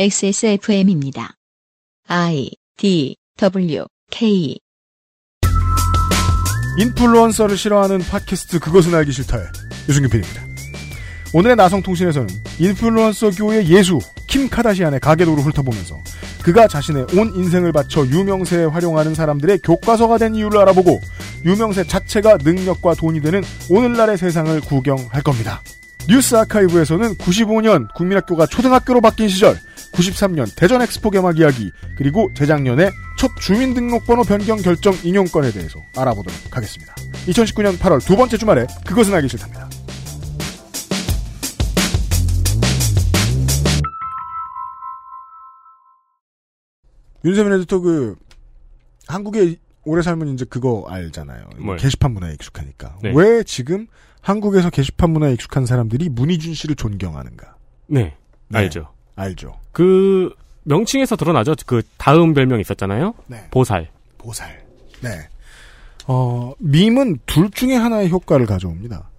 XSFM입니다. I D W K 인플루언서를 싫어하는 팟캐스트 그것은 알기 싫다의 유승균 PD입니다. 오늘의 나성통신에서는 인플루언서 교의 예수 킴 카다시안의 가계도를 훑어보면서 그가 자신의 온 인생을 바쳐 유명세에 활용하는 사람들의 교과서가 된 이유를 알아보고 유명세 자체가 능력과 돈이 되는 오늘날의 세상을 구경할 겁니다. 뉴스 아카이브에서는 95년 국민학교가 초등학교로 바뀐 시절, 93년 대전 엑스포 개막 이야기, 그리고 재작년에 첫 주민등록번호 변경 결정 인용건에 대해서 알아보도록 하겠습니다. 2019년 8월 두 번째 주말에 그것은 알기 싫답니다. 윤세민 에디터 그 한국에 오래 살면 이제 그거 알잖아요. 뭐요? 게시판 문화에 익숙하니까. 네. 왜 지금 한국에서 게시판 문화에 익숙한 사람들이 문희준 씨를 존경하는가? 네, 네. 알죠. 알죠. 그 명칭에서 드러나죠. 그 다음 별명 있었잖아요. 네. 보살. 보살. 네. 어, 밈은 둘 중에 하나의 효과를 가져옵니다.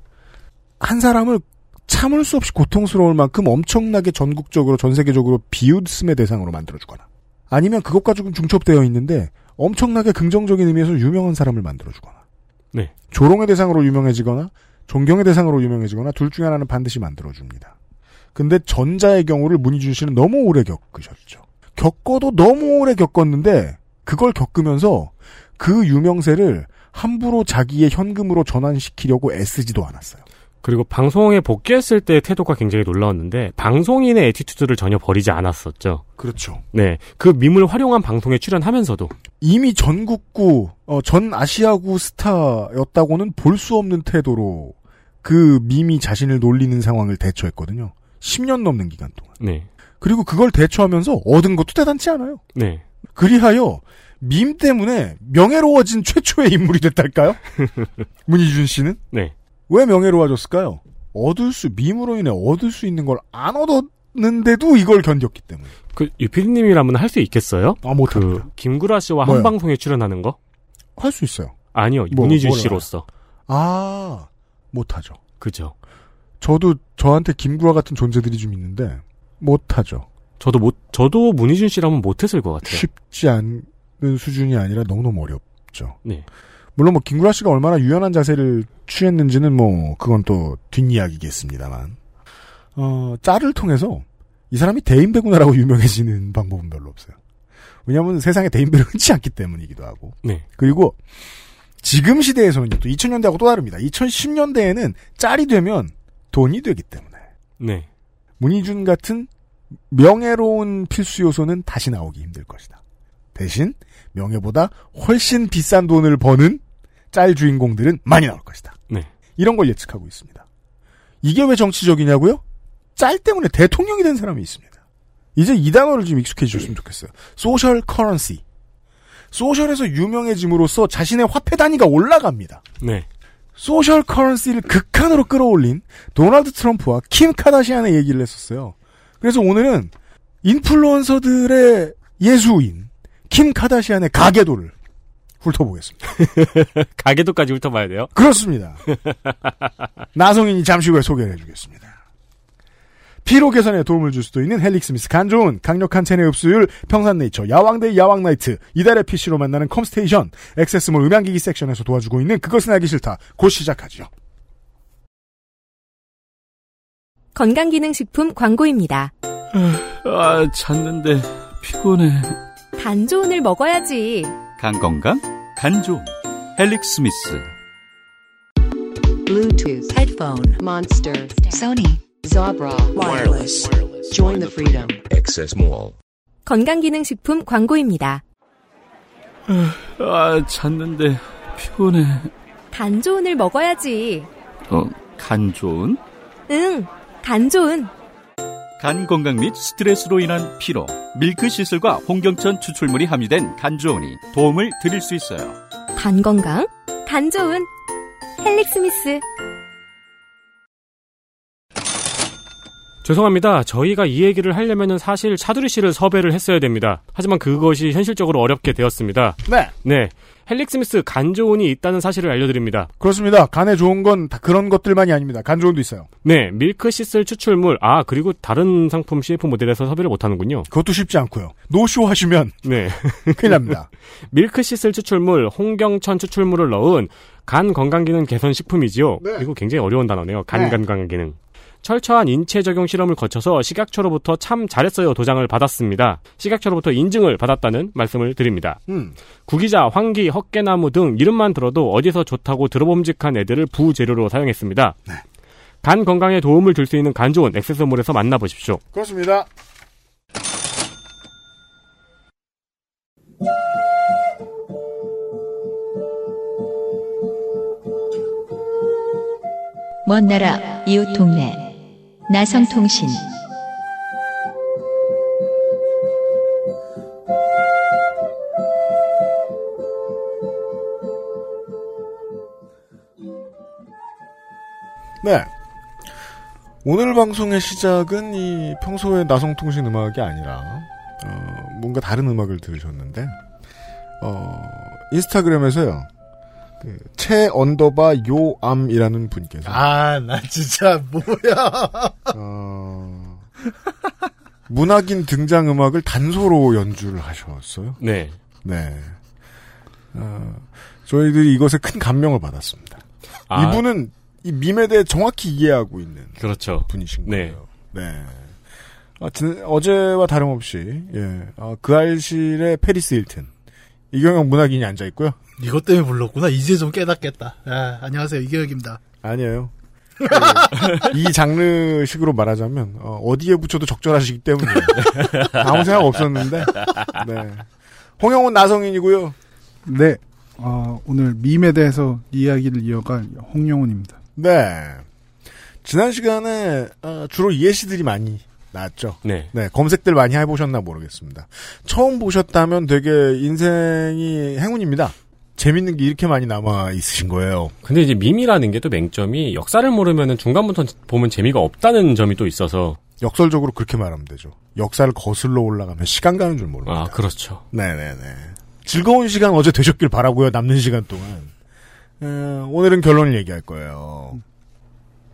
한 사람을 참을 수 없이 고통스러울 만큼 엄청나게 전국적으로, 전 세계적으로 비웃음의 대상으로 만들어주거나, 아니면 그것과 조금 중첩되어 있는데, 엄청나게 긍정적인 의미에서 유명한 사람을 만들어주거나, 네. 조롱의 대상으로 유명해지거나, 존경의 대상으로 유명해지거나, 둘 중에 하나는 반드시 만들어줍니다. 근데 전자의 경우를 문희준 씨는 너무 오래 겪으셨죠. 겪어도 너무 오래 겪었는데, 그걸 겪으면서 그 유명세를 함부로 자기의 현금으로 전환시키려고 애쓰지도 않았어요. 그리고 방송에 복귀했을 때 태도가 굉장히 놀라웠는데 방송인의 attitude를 전혀 버리지 않았었죠. 그렇죠. 네, 그 밈을 활용한 방송에 출연하면서도 이미 전국구, 어, 전 아시아구 스타였다고는 볼 수 없는 태도로 그 밈이 자신을 놀리는 상황을 대처했거든요. 10년 넘는 기간 동안. 네, 그리고 그걸 대처하면서 얻은 것도 대단치 않아요. 네, 그리하여 밈 때문에 명예로워진 최초의 인물이 됐달까요? 문희준 씨는? 네. 왜 명예로워졌을까요? 얻을 수, 밈으로 인해 얻을 수 있는 걸 안 얻었는데도 이걸 견뎠기 때문에. 그 유피디님이라면 할 수 있겠어요? 아, 못합니다. 그 김구라 씨와 뭐요? 한 방송에 출연하는 거? 할 수 있어요. 아니요, 뭐, 문희준 씨로서. 아, 못하죠. 그죠. 저도 저한테 김구라 같은 존재들이 좀 있는데, 못하죠. 저도 못, 저도 문희준 씨라면 못했을 것 같아요. 쉽지 않은 수준이 아니라 너무너무 어렵죠. 네. 물론 뭐 김구라 씨가 얼마나 유연한 자세를 취했는지는 뭐 그건 또 뒷이야기겠습니다만 어 짤을 통해서 이 사람이 대인 배구나라고 유명해지는 방법은 별로 없어요. 왜냐하면 세상에 대인배를 흔치 않기 때문이기도 하고 네. 그리고 지금 시대에서는 또 2000년대하고 또 다릅니다. 2010년대에는 짤이 되면 돈이 되기 때문에 네. 문희준 같은 명예로운 필수 요소는 다시 나오기 힘들 것이다. 대신 명예보다 훨씬 비싼 돈을 버는 짤 주인공들은 많이 나올 것이다. 네. 이런 걸 예측하고 있습니다. 이게 왜 정치적이냐고요? 짤 때문에 대통령이 된 사람이 있습니다. 이제 이 단어를 좀 익숙해 주셨으면 좋겠어요. social currency. social에서 유명해짐으로써 자신의 화폐 단위가 올라갑니다. 네. social currency를 극한으로 끌어올린 도널드 트럼프와 킴 카다시안의 얘기를 했었어요. 그래서 오늘은 인플루언서들의 예수인 킴 카다시안의 가계도를 훑어보겠습니다. 가계도까지 훑어봐야 돼요. 그렇습니다. 나성인이 잠시 후에 소개를 해주겠습니다. 피로 개선에 도움을 줄 수도 있는 헬릭스미스 간 좋은 강력한 체내 흡수율 평산네이처 야왕데이 야왕나이트 이달의 PC로 만나는 컴스테이션 액세스몰 음향기기 섹션에서 도와주고 있는 그것은 알기 싫다 곧 시작하죠. 건강기능식품 광고입니다. 아, 잤는데 피곤해. 간 좋은을 먹어야지. 간 건강, 간 좋은. 헬릭 스미스. Bluetooth, headphone, Monster, Sony, Zabra, wireless. Join the freedom. Access Mall. 건강기능식품 광고입니다. 아, 잤는데 피곤해. 간 좋은을 먹어야지. 어, 간 좋은? 응, 간 좋은. 간 건강 및 스트레스로 인한 피로, 밀크 시슬과 홍경천 추출물이 함유된 간 좋은이 도움을 드릴 수 있어요. 간 건강, 간 좋은. 헬릭 스미스. 죄송합니다. 저희가 이 얘기를 하려면은 사실 차두리 씨를 섭외를 했어야 됩니다. 하지만 그것이 현실적으로 어렵게 되었습니다. 네. 네. 헬릭 스미스 간 좋은이 있다는 사실을 알려드립니다. 그렇습니다. 간에 좋은 건다 그런 것들만이 아닙니다. 간 좋은도 있어요. 네, 밀크 시슬 추출물. 아, 그리고 다른 상품 CF 모델에서 섭외를 못하는군요. 그것도 쉽지 않고요. 노쇼 하시면 네. 큰일 납니다. 밀크 시슬 추출물, 홍경천 추출물을 넣은 간 건강 기능 개선 식품이지요. 네. 이거 굉장히 어려운 단어네요. 간 네. 건강 기능. 철저한 인체 적용 실험을 거쳐서 식약처로부터 참 잘했어요 도장을 받았습니다. 식약처로부터 인증을 받았다는 말씀을 드립니다. 음. 구기자, 황기, 헛개나무 등 이름만 들어도 어디서 좋다고 들어봄직한 애들을 부재료로 사용했습니다. 네. 간 건강에 도움을 줄 수 있는 간 좋은 액세서몰에서 만나보십시오. 그렇습니다. 먼 나라 이웃 동네 나성통신 네. 오늘 방송의 시작은 이 평소의 나성통신 음악이 아니라 어, 뭔가 다른 음악을 들으셨는데 어, 인스타그램에서요. 그, 채 언더바 요암이라는 분께서 아, 나 진짜 뭐야. 어, 문학인 등장 음악을 단소로 연주를 하셨어요. 네. 네. 어, 저희들이 이것에 큰 감명을 받았습니다. 아, 이분은 이 밈에 대해 정확히 이해하고 있는 그렇죠. 분이신 네. 거예요. 네. 아, 지난- 어제와 다름없이 예, 아, 그 알실의 페리스 힐튼 이경영 문학인이 앉아 있고요. 이것 때문에 불렀구나. 이제 좀 깨닫겠다. 아, 안녕하세요. 이경혁입니다. 아니에요. 그, 이 장르식으로 말하자면 어, 디에 붙여도 적절하시기 때문에 아무 생각 없었는데 네. 홍영훈 나성인이고요. 네. 어, 오늘 밈에 대해서 이야기를 이어갈 홍영훈입니다. 네. 지난 시간에 어, 주로 예시들이 많이 나왔죠. 네. 네, 검색들 많이 해보셨나 모르겠습니다. 처음 보셨다면 되게 인생이 행운입니다. 재밌는 게 이렇게 많이 남아 있으신 거예요. 근데 이제 밈이라는 게 또 맹점이 역사를 모르면은 중간부터 보면 재미가 없다는 점이 또 있어서 역설적으로 그렇게 말하면 되죠. 역사를 거슬러 올라가면 시간 가는 줄 모릅니다. 아 그렇죠. 네네네. 즐거운 시간 어제 되셨길 바라고요. 남는 시간 동안. 어, 오늘은 결론을 얘기할 거예요.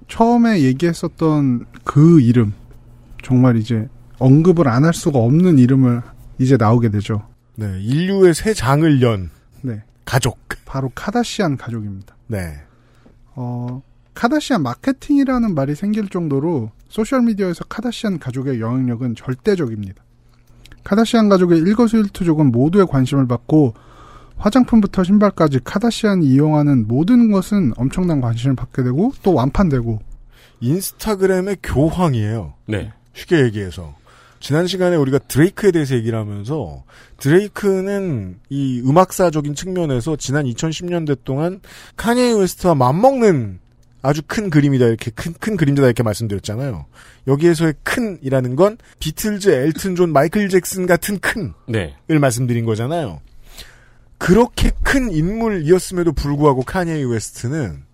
처음에 얘기했었던 그 이름, 정말 이제 언급을 안 할 수가 없는 이름을 이제 나오게 되죠. 네, 인류의 새 장을 연 네. 가족. 바로 카다시안 가족입니다. 네. 어, 카다시안 마케팅이라는 말이 생길 정도로 소셜미디어에서 카다시안 가족의 영향력은 절대적입니다. 카다시안 가족의 일거수일투족은 모두의 관심을 받고 화장품부터 신발까지 카다시안이 이용하는 모든 것은 엄청난 관심을 받게 되고 또 완판되고 인스타그램의 교황이에요. 네. 쉽게 얘기해서. 지난 시간에 우리가 드레이크에 대해서 얘기를 하면서 드레이크는 이 음악사적인 측면에서 지난 2010년대 동안 카니에 웨스트와 맞먹는 아주 큰 그림이다 이렇게 큰, 큰 그림자다 이렇게 말씀드렸잖아요. 여기에서의 큰이라는 건 비틀즈, 엘튼 존, 마이클 잭슨 같은 큰을 네. 말씀드린 거잖아요. 그렇게 큰 인물이었음에도 불구하고 카니에 웨스트는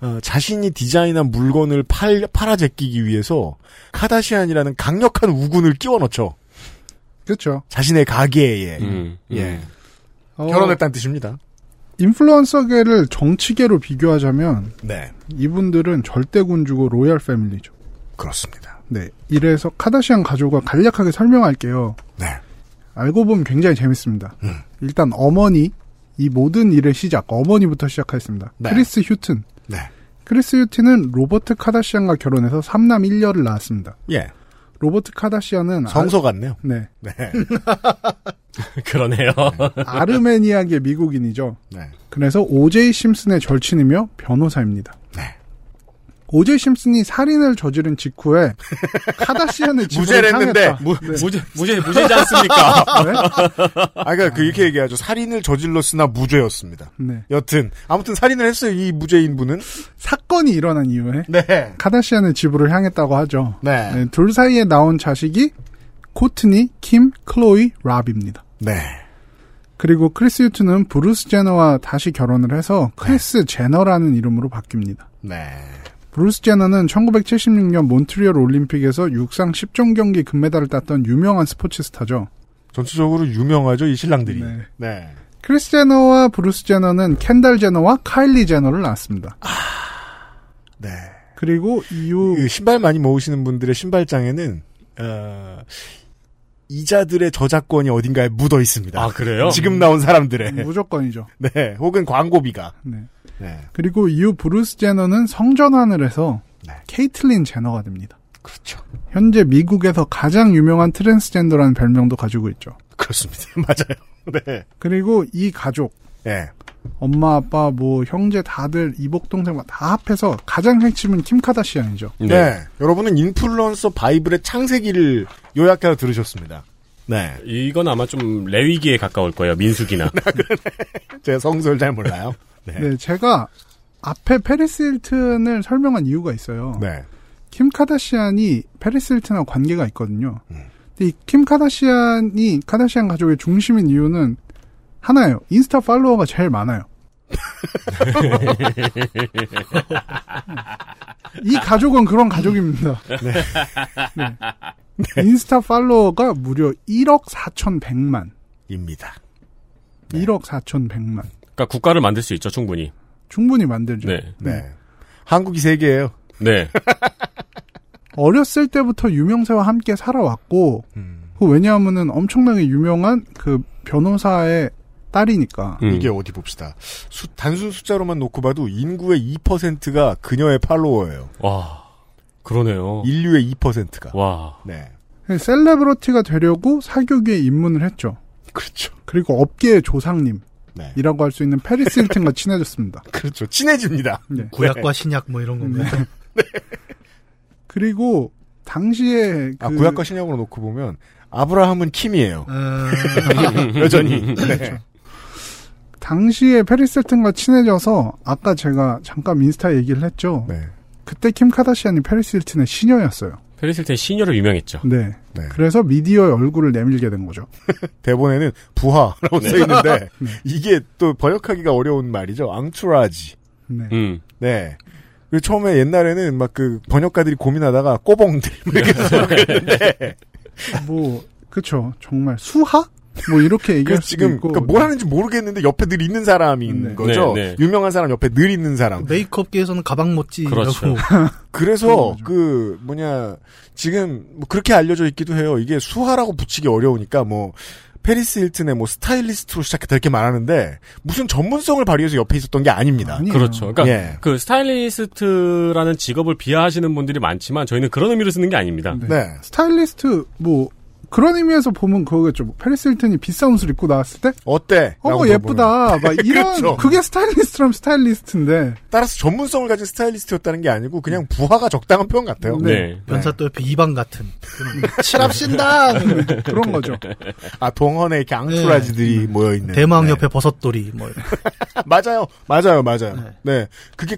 어, 자신이 디자인한 물건을 팔, 팔아 제끼기 위해서 카다시안이라는 강력한 우군을 끼워 넣죠. 그렇죠. 자신의 가계에. 음, 음. 예. 어, 결혼했다는 뜻입니다. 인플루언서계를 정치계로 비교하자면 네. 이분들은 절대 군주고 royal family죠. 그렇습니다. 네. 이래서 카다시안 가족을 간략하게 설명할게요. 네. 알고 보면 굉장히 재밌습니다. 음. 일단 어머니 이 모든 일의 시작 어머니부터 시작하였습니다. 네. 크리스 휴튼. 네. 크리스 휴튼은 로버트 카다시안과 결혼해서 3남 1녀를 낳았습니다. 예. 로버트 카다시안은 성서 같네요. 아, 네. 네. 그러네요. 아르메니아계 미국인이죠. 네. 그래서 오제이 심슨의 절친이며 변호사입니다. 네. 오제이 심슨이 살인을 저지른 직후에 카다시안의 집으로 무죄를 했는데. 무, 네. 무죄, 무죄, 무죄지 않습니까? 네? 아, 그러니까 그 이렇게 얘기하죠. 살인을 저질렀으나 무죄였습니다. 네. 여튼 아무튼 살인을 했어요. 이 무죄인 분은. 사건이 일어난 이후에 네. 카다시안의 집으로 향했다고 하죠. 네. 네, 둘 사이에 나온 자식이 코트니, 킴, 클로이, 랍입니다. 네. 그리고 크리스 휴튼은 브루스 제너와 다시 결혼을 해서 네. 크리스 제너라는 이름으로 바뀝니다. 네. 브루스 제너는 1976년 몬트리올 올림픽에서 육상 10종 경기 금메달을 땄던 유명한 스포츠 스타죠. 전체적으로 유명하죠, 이 신랑들이. 네. 네. 크리스 제너와 브루스 제너는 켄달 제너와 카일리 제너를 낳았습니다. 네. 그리고 이후 그 신발 많이 모으시는 분들의 신발장에는, 어, 이자들의 저작권이 어딘가에 묻어 있습니다. 아, 그래요? 지금 나온 사람들의. 무조건이죠. 네. 혹은 광고비가. 네. 네. 그리고 이후 브루스 제너는 성전환을 해서 네. 케이틀린 제너가 됩니다. 그렇죠. 현재 미국에서 가장 유명한 트랜스젠더라는 별명도 가지고 있죠. 그렇습니다. 맞아요. 네. 그리고 이 가족 예. 엄마 아빠 뭐 형제 다들 이복 동생 다 합해서 가장 핵심은 킴 카다시안이죠. 네. 여러분은 인플루언서 바이블의 창세기를 요약해서 들으셨습니다. 네. 이건 아마 좀 레위기에 가까울 거예요. 민수기나. 제가 성서를 잘 몰라요. 네. 네, 제가 앞에 페리스 힐튼을 설명한 이유가 있어요. 네. 킴 카다시안이 페리스 힐튼하고 관계가 있거든요. 음. 근데 이 킴 카다시안이 카다시안 가족의 중심인 이유는 하나예요. 인스타 팔로워가 제일 많아요. 이 가족은 그런 가족입니다. 네. 인스타 팔로워가 무려 1억 4,100만. 입니다. 1억 4,100만. 그러니까 국가를 만들 수 있죠, 충분히. 충분히 만들죠. 네. 네. 한국이 세계예요. 네. 어렸을 때부터 유명세와 함께 살아왔고, 음. 그 왜냐하면은 엄청나게 유명한 그 변호사의 딸이니까. 음. 이게 어디 봅시다. 수- 단순 숫자로만 놓고 봐도 인구의 2%가 그녀의 팔로워예요. 와. 그러네요. 인류의 2%가. 와. 네. celebrity가 되려고 사교계에 입문을 했죠. 그렇죠. 그리고 업계의 조상님 이라고 네. 할수 있는 페리스 힐튼과 친해졌습니다. 그렇죠. 친해집니다. 네. 구약과 신약 뭐 이런 건가요? 그리고 당시에 아, 그 구약과 신약으로 놓고 보면 아브라함은 킴이에요. 음, 여전히. 네. 당시에 페리스 힐튼과 친해져서 아까 제가 잠깐 인스타 얘기를 했죠. 네. 그때 킴 카다시안이 페리스 힐튼의 시녀였어요. 페리스 힐튼 시녀로 유명했죠. 네. 네. 그래서 미디어에 얼굴을 내밀게 된 거죠. 대본에는 부하라고 써 있는데 네. 이게 또 번역하기가 어려운 말이죠. entourage. 네. 음. 네. 그 처음에 옛날에는 막 그 번역가들이 고민하다가 꼬봉들 뭐 이렇게 썼는데 뭐 그쵸. 정말 수하? 뭐 이렇게 얘기할 그 수도 지금 있고. 그러니까 뭘 하는지 모르겠는데 옆에 늘 있는 사람인 네. 거죠. 네, 네. 유명한 사람 옆에 늘 있는 사람. 메이크업계에서는 가방모찌라고. 그렇죠. 그래서. 그 뭐냐 지금 뭐 그렇게 알려져 있기도 해요. 이게 수하라고 붙이기 어려우니까 뭐 페리스 힐튼의 뭐 스타일리스트로 시작했다 이렇게 말하는데 무슨 전문성을 발휘해서 옆에 있었던 게 아닙니다. 아니에요. 그렇죠. 그러니까 예. 그 스타일리스트라는 직업을 비하하시는 분들이 많지만 저희는 그런 의미로 쓰는 게 아닙니다. 네. 네. 스타일리스트 뭐 그런 의미에서 보면 그거겠죠. 뭐 페리스 힐튼이 비싼 옷을 입고 나왔을 때, 어때? 어 라고 예쁘다. 막 이런 그렇죠. 그게 스타일리스트라면 스타일리스트인데. 따라서 전문성을 가진 스타일리스트였다는 게 아니고 그냥 부하가 적당한 표현 같아요. 네. 변사 또 옆에 이방 같은. 칠합신다! 그런 거죠. 아 동헌에 이렇게 앙투라지들이 모여 있는. 대망 네. 옆에 버섯돌이. 뭐. 맞아요, 맞아요, 맞아요. 네. 네, 그게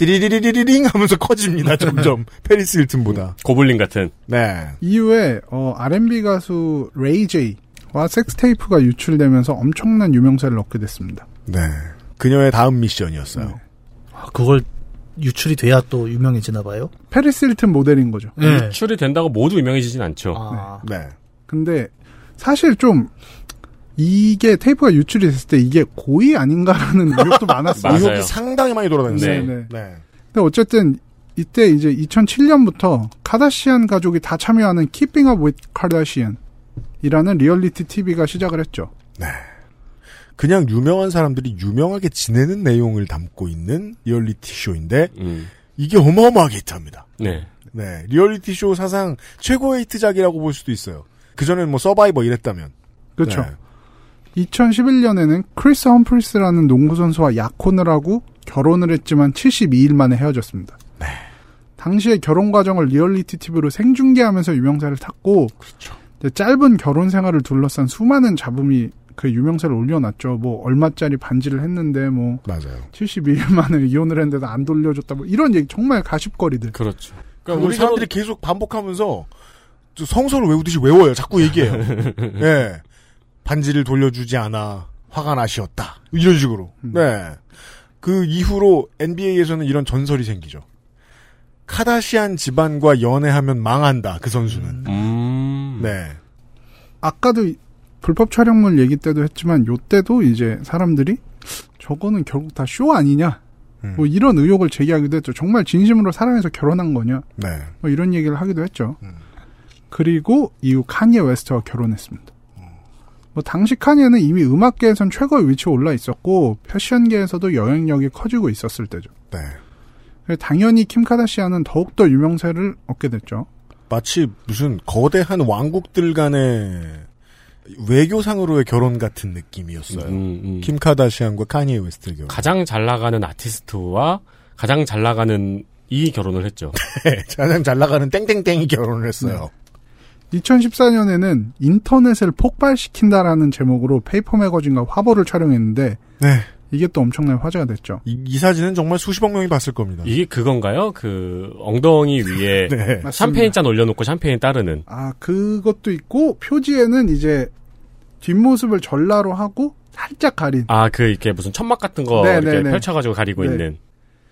디리리리리링 하면서 커집니다. 점점 페리스 힐튼보다. 고블린 같은. 네, 이후에 어, R&B 가수 레이 제이와 섹스테이프가 유출되면서 엄청난 유명세를 얻게 됐습니다. 네. 그녀의 다음 미션이었어요. 아, 그걸 유출이 돼야 또 유명해지나 봐요? 페리스 힐튼 모델인 거죠. 네. 유출이 된다고 모두 유명해지진 않죠. 아, 네. 근데 사실 좀 이게 테이프가 유출이 됐을 때 이게 고의 아닌가라는 의혹도 많았어요. 의혹이 상당히 많이 돌아다녔어요. 네. 네. 네. 근데 어쨌든 이때 이제 2007년부터 카다시안 가족이 다 참여하는 Keeping Up with Kardashian이라는 리얼리티 TV가 시작을 했죠. 그냥 유명한 사람들이 유명하게 지내는 내용을 담고 있는 리얼리티 쇼인데 음. 이게 어마어마하게 히트합니다. 네. 네, 리얼리티 쇼 사상 최고의 히트작이라고 볼 수도 있어요. 그 전엔 뭐 서바이버 이랬다면. 그렇죠. 네. 2011년에는 크리스 험프리스라는 농구 선수와 약혼을 하고 결혼을 했지만 72일 만에 헤어졌습니다. 네. 당시의 결혼 과정을 리얼리티 TV로 생중계하면서 유명세를 탔고 그렇죠. 이제 짧은 결혼 생활을 둘러싼 수많은 잡음이 그 유명세를 올려놨죠. 뭐 얼마짜리 반지를 했는데 뭐 맞아요. 72일 만에 이혼을 했는데도 안 돌려줬다 뭐 이런 얘기 정말 가십거리들. 그렇죠. 그러니까 우리 사람들이 계속 반복하면서 저 성서를 외우듯이 외워요. 자꾸 얘기해요. 예. 반지를 돌려주지 않아 화가 나시었다. 이런 식으로. 음. 네. 그 이후로 NBA에서는 이런 전설이 생기죠. 카다시안 집안과 연애하면 망한다. 그 선수는. 음. 네. 아까도 이- 불법 촬영물 얘기 때도 했지만 요 때도 이제 사람들이 저거는 결국 다 쇼 아니냐 음. 뭐 이런 의혹을 제기하기도 했죠. 정말 진심으로 사랑해서 결혼한 거냐 네. 뭐 이런 얘기를 하기도 했죠. 음. 그리고 이후 카니에 웨스트와 결혼했습니다. 뭐 당시 카니에는 이미 음악계에선 최고의 위치에 올라 있었고 패션계에서도 영향력이 커지고 있었을 때죠. 네. 그래서 당연히 킴 카다시안은 더욱더 유명세를 얻게 됐죠. 마치 무슨 거대한 왕국들 간의 외교상으로의 결혼 같은 느낌이었어요. 음, 음. 킴 카다시안과 카니에 웨스트 결혼. 가장 잘 나가는 아티스트와 가장 잘 나가는 이 결혼을 했죠. 네, 가장 잘 나가는 땡땡땡이 결혼을 했어요. 2014년에는 인터넷을 폭발시킨다라는 제목으로 Paper Magazine과 화보를 촬영했는데 네. 이게 또 엄청나게 화제가 됐죠. 이, 이 사진은 정말 수십억 명이 봤을 겁니다. 이게 그건가요? 그 엉덩이 위에 네. 샴페인 잔 올려놓고 샴페인 따르는. 아, 그것도 있고, 표지에는 이제, 뒷모습을 전라로 하고, 살짝 가린. 아, 그 이렇게 무슨 천막 같은 거 네, 이렇게 네, 네. 펼쳐가지고 가리고 네. 있는.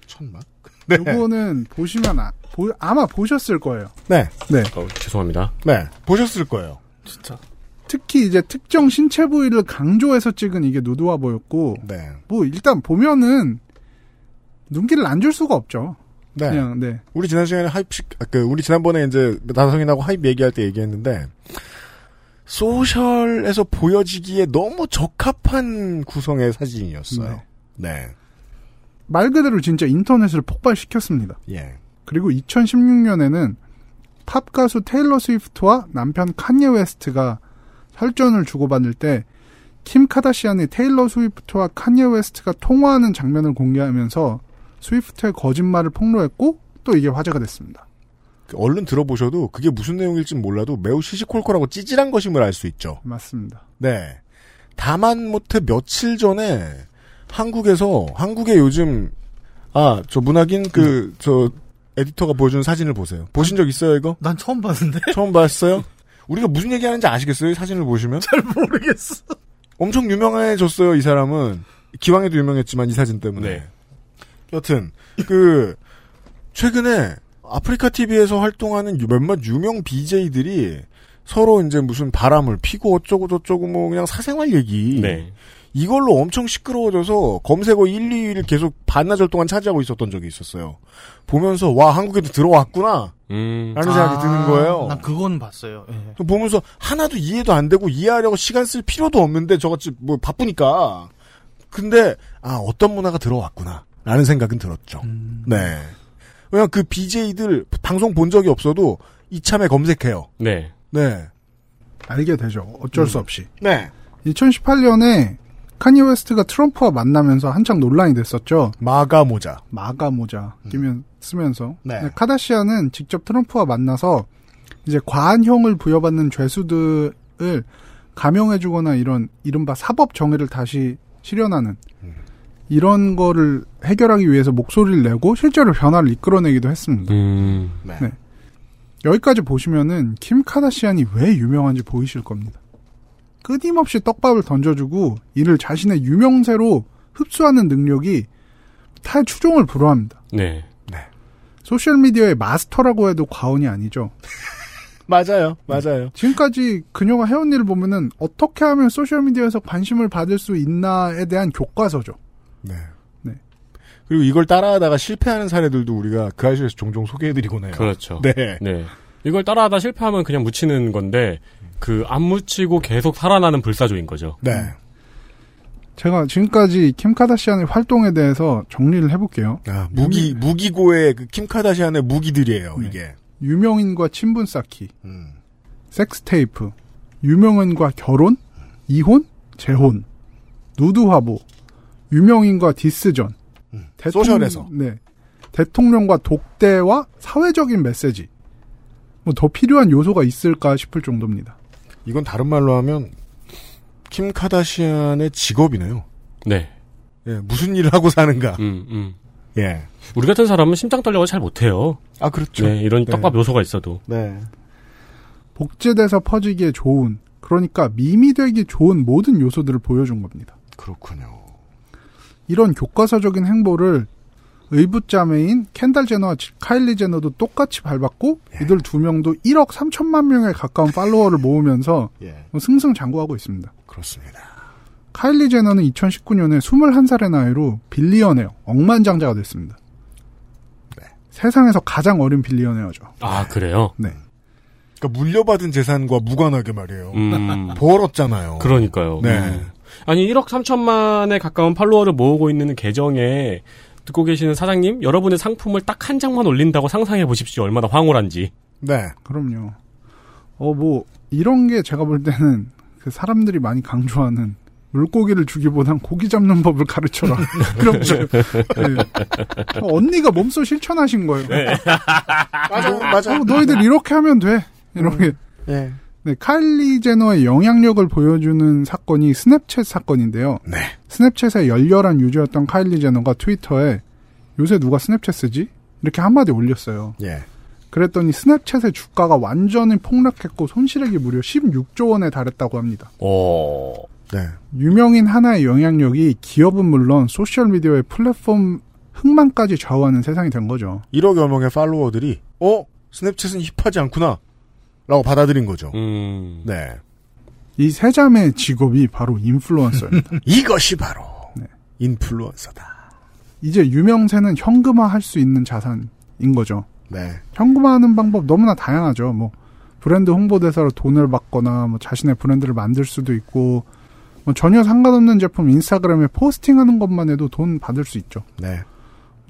천막? 요거는 보시면, 아, 보, 아마 보셨을 거예요. 네. 네. 어, 죄송합니다. 네. 보셨을 거예요. 진짜. 특히 이제 특정 신체 부위를 강조해서 찍은 이게 누드화 보였고, 네. 뭐, 일단 보면은, 눈길을 안 줄 수가 없죠. 네. 그냥, 네. 우리 지난 시간에 하입 시, 아, 그, 우리 지난번에 이제 나성인하고 하입 얘기할 때 얘기했는데, 소셜에서 보여지기에 너무 적합한 구성의 사진이었어요. 네. 말 그대로 진짜 인터넷을 폭발시켰습니다. 예. 그리고 2016년에는 팝 가수 테일러 스위프트와 남편 칸예 웨스트가 설전을 주고받을 때 킴 카다시안이 테일러 스위프트와 칸예 웨스트가 통화하는 장면을 공개하면서 스위프트의 거짓말을 폭로했고 또 이게 화제가 됐습니다. 그 얼른 들어보셔도 그게 무슨 내용일진 몰라도 매우 시시콜콜하고 찌질한 것임을 알 수 있죠. 맞습니다. 네. 다만 못해 며칠 전에 한국에서 한국의 요즘 아 저 문학인 그 저 에디터가 보여준 사진을 보세요. 보신 적 있어요 이거? 난 처음 봤는데 처음 봤어요? 우리가 무슨 얘기하는지 아시겠어요? 이 사진을 보시면 잘 모르겠어. 엄청 유명해졌어요. 이 사람은 기왕에도 유명했지만 이 사진 때문에. 네. 여튼 그 최근에 아프리카 TV에서 활동하는 유- 몇몇 유명 BJ들이 서로 이제 무슨 바람을 피고 어쩌고 저쩌고 뭐 그냥 사생활 얘기 네. 이걸로 엄청 시끄러워져서 검색어 1, 2위를 계속 반나절 동안 차지하고 있었던 적이 있었어요. 보면서 와 한국에도 들어왔구나 음. 라는 생각이 드는 거예요. 난 그건 봤어요. 예. 보면서 하나도 이해도 안 되고 이해하려고 시간 쓸 필요도 없는데 저같이 뭐 바쁘니까. 근데 아 어떤 문화가 들어왔구나 라는 생각은 들었죠. 네. 왜냐면 그 BJ들 방송 본 적이 없어도 이참에 검색해요. 네. 네. 알게 되죠. 어쩔 수 없이. 네. 2018년에 칸예 웨스트가 트럼프와 만나면서 한창 논란이 됐었죠. MAGA 모자. MAGA 모자 끼면 쓰면서 네. 카다시안은 직접 트럼프와 만나서 이제 과한 형을 부여받는 죄수들을 감형해주거나 이런 이른바 사법 정의를 다시 실현하는 이런 거를 해결하기 위해서 목소리를 내고 실제로 변화를 이끌어내기도 했습니다. 음. 네. 네. 여기까지 보시면은 킴 카다시안이 왜 유명한지 보이실 겁니다. 끊임없이 떡밥을 던져주고 이를 자신의 유명세로 흡수하는 능력이 탈추종을 불허합니다. 네. 소셜미디어의 마스터라고 해도 과언이 아니죠. 맞아요. 맞아요. 지금까지 그녀가 해온 일을 보면은 어떻게 하면 소셜미디어에서 관심을 받을 수 있나에 대한 교과서죠. 네. 네. 그리고 이걸 따라하다가 실패하는 사례들도 우리가 그 아시에서 종종 소개해드리곤 해요. 그렇죠. 네. 네. 이걸 따라하다 실패하면 그냥 묻히는 건데 그 안 묻히고 계속 살아나는 불사조인 거죠. 네. 제가 지금까지 킴 카다시안의 활동에 대해서 정리를 해볼게요. 아, 무기, 무기고의 그 킴 카다시안의 무기들이에요, 네. 이게. 유명인과 친분 쌓기, 음. 섹스 테이프, 유명인과 결혼, 이혼, 재혼, 누드 화보, 유명인과 디스전, 음, 대통령- 소셜에서. 네, 대통령과 독대와 사회적인 메시지. 뭐 더 필요한 요소가 있을까 싶을 정도입니다. 이건 다른 말로 하면 킴 카다시안의 직업이네요. 네. 예, 무슨 일을 하고 사는가. 음, 음. 예. 우리 같은 사람은 심장 떨려서 잘 못해요. 아, 그렇죠. 네, 이런 네. 떡밥 요소가 있어도. 네. 복제돼서 퍼지기에 좋은, 그러니까 밈이 되기 좋은 모든 요소들을 보여준 겁니다. 그렇군요. 이런 교과서적인 행보를 의붓자매인 켄달 제너와 카일리 제너도 똑같이 밟았고 예. 이들 두 명도 1억 3천만 명에 가까운 팔로워를 모으면서 예. 뭐 승승장구하고 있습니다. 그렇습니다. 카일리 제너는 2019년에 21살의 나이로 빌리어네어, 억만장자가 됐습니다. 네. 세상에서 가장 어린 빌리어네어죠. 아, 그래요? 네. 그러니까 물려받은 재산과 무관하게 말이에요. 음. 벌었잖아요. 그러니까요. 네. 음. 아니 1억 3천만에 가까운 팔로워를 모으고 있는 계정에 듣고 계시는 사장님 여러분의 상품을 딱 한 장만 올린다고 상상해 보십시오. 얼마나 황홀한지. 네. 그럼요. 어, 뭐, 이런 게 제가 볼 때는 그 사람들이 많이 강조하는 물고기를 주기보단 고기 잡는 법을 가르쳐라. 거. 네. 어, 언니가 몸소 실천하신 거예요. 맞아, 맞아. 어, 너희들 이렇게 하면 돼. 이렇게. 예. 네, 카일리 제너의 영향력을 보여주는 사건이 스냅챗 사건인데요. 네. 스냅챗의 열렬한 유저였던 카일리 제너가 트위터에 요새 누가 스냅챗 쓰지? 이렇게 한마디 올렸어요. 예. 그랬더니 스냅챗의 주가가 완전히 폭락했고 손실액이 무려 16조 원에 달했다고 합니다. 어. 네. 유명인 하나의 영향력이 기업은 물론 소셜미디어의 플랫폼 흥망까지 좌우하는 세상이 된 거죠. 1억여 명의 팔로워들이 어? 스냅챗은 힙하지 않구나. 라고 받아들인 거죠. 음. 네. 이 세 자매의 직업이 바로 인플루언서입니다. 이것이 바로 네. 인플루언서다. 이제 유명세는 현금화할 수 있는 자산인 거죠. 네. 현금화하는 방법 너무나 다양하죠. 뭐 브랜드 홍보대사로 돈을 받거나 뭐 자신의 브랜드를 만들 수도 있고 뭐 전혀 상관없는 제품 인스타그램에 포스팅하는 것만 해도 돈 받을 수 있죠. 네.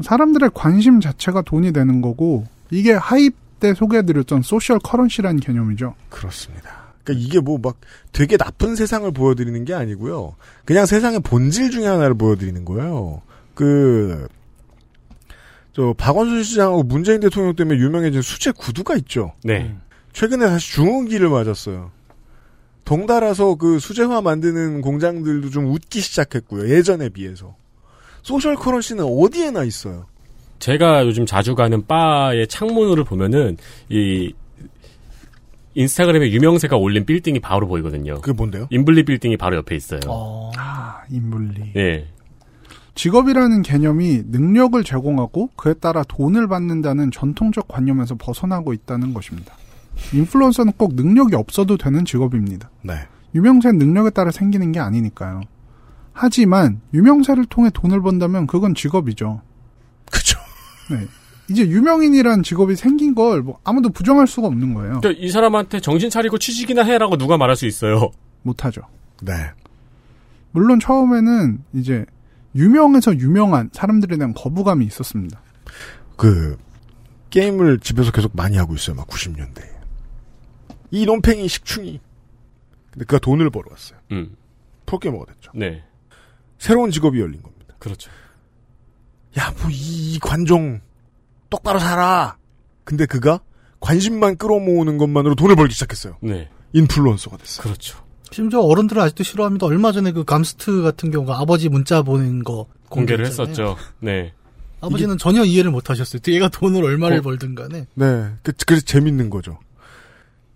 사람들의 관심 자체가 돈이 되는 거고 이게 hype 때 소개해드렸던 social currency라는 개념이죠. 그렇습니다. 그러니까 이게 뭐 막 되게 나쁜 세상을 보여드리는 게 아니고요. 그냥 세상의 본질 중에 하나를 보여드리는 거예요. 그, 저, 박원순 시장하고 문재인 대통령 때문에 유명해진 수제 구두가 있죠. 네. 최근에 다시 중흥기를 맞았어요. 덩달아서 그 수제화 만드는 공장들도 좀 웃기 시작했고요. 예전에 비해서. social currency는 어디에나 있어요. 제가 요즘 자주 가는 바의 창문을 보면은 이 인스타그램에 유명세가 올린 빌딩이 바로 보이거든요. 그게 뭔데요? 임블리 빌딩이 바로 옆에 있어요. 어. 아, 임블리. 예. 직업이라는 개념이 능력을 제공하고 그에 따라 돈을 받는다는 전통적 관념에서 벗어나고 있다는 것입니다. 인플루언서는 꼭 능력이 없어도 되는 직업입니다. 네. 유명세는 능력에 따라 생기는 게 아니니까요. 하지만 유명세를 통해 돈을 번다면 그건 직업이죠. 네. 이제 유명인이란 직업이 생긴 걸 뭐 아무도 부정할 수가 없는 거예요. 그러니까 이 사람한테 정신 차리고 취직이나 해라고 누가 말할 수 있어요. 못하죠. 네. 물론 처음에는 이제 유명해서 유명한 사람들에 대한 거부감이 있었습니다. 그, 게임을 집에서 계속 많이 하고 있어요. 막 90년대에. 이 놈팽이 식충이. 근데 그가 돈을 벌어왔어요. 음. 프로게이머가 됐죠. 네. 새로운 직업이 열린 겁니다. 그렇죠. 야, 뭐, 이, 이 관종, 똑바로 살아! 근데 그가 관심만 끌어모으는 것만으로 돈을 벌기 시작했어요. 네. 인플루언서가 됐어요. 그렇죠. 심지어 어른들은 아직도 싫어합니다. 얼마 전에 그 감스트 같은 경우가 아버지 문자 보낸 거 공개를. 했었죠. 네. 아버지는 전혀 이해를 못 하셨어요. 얘가 돈을 얼마를 어. 벌든 간에. 네. 그, 그래서 재밌는 거죠.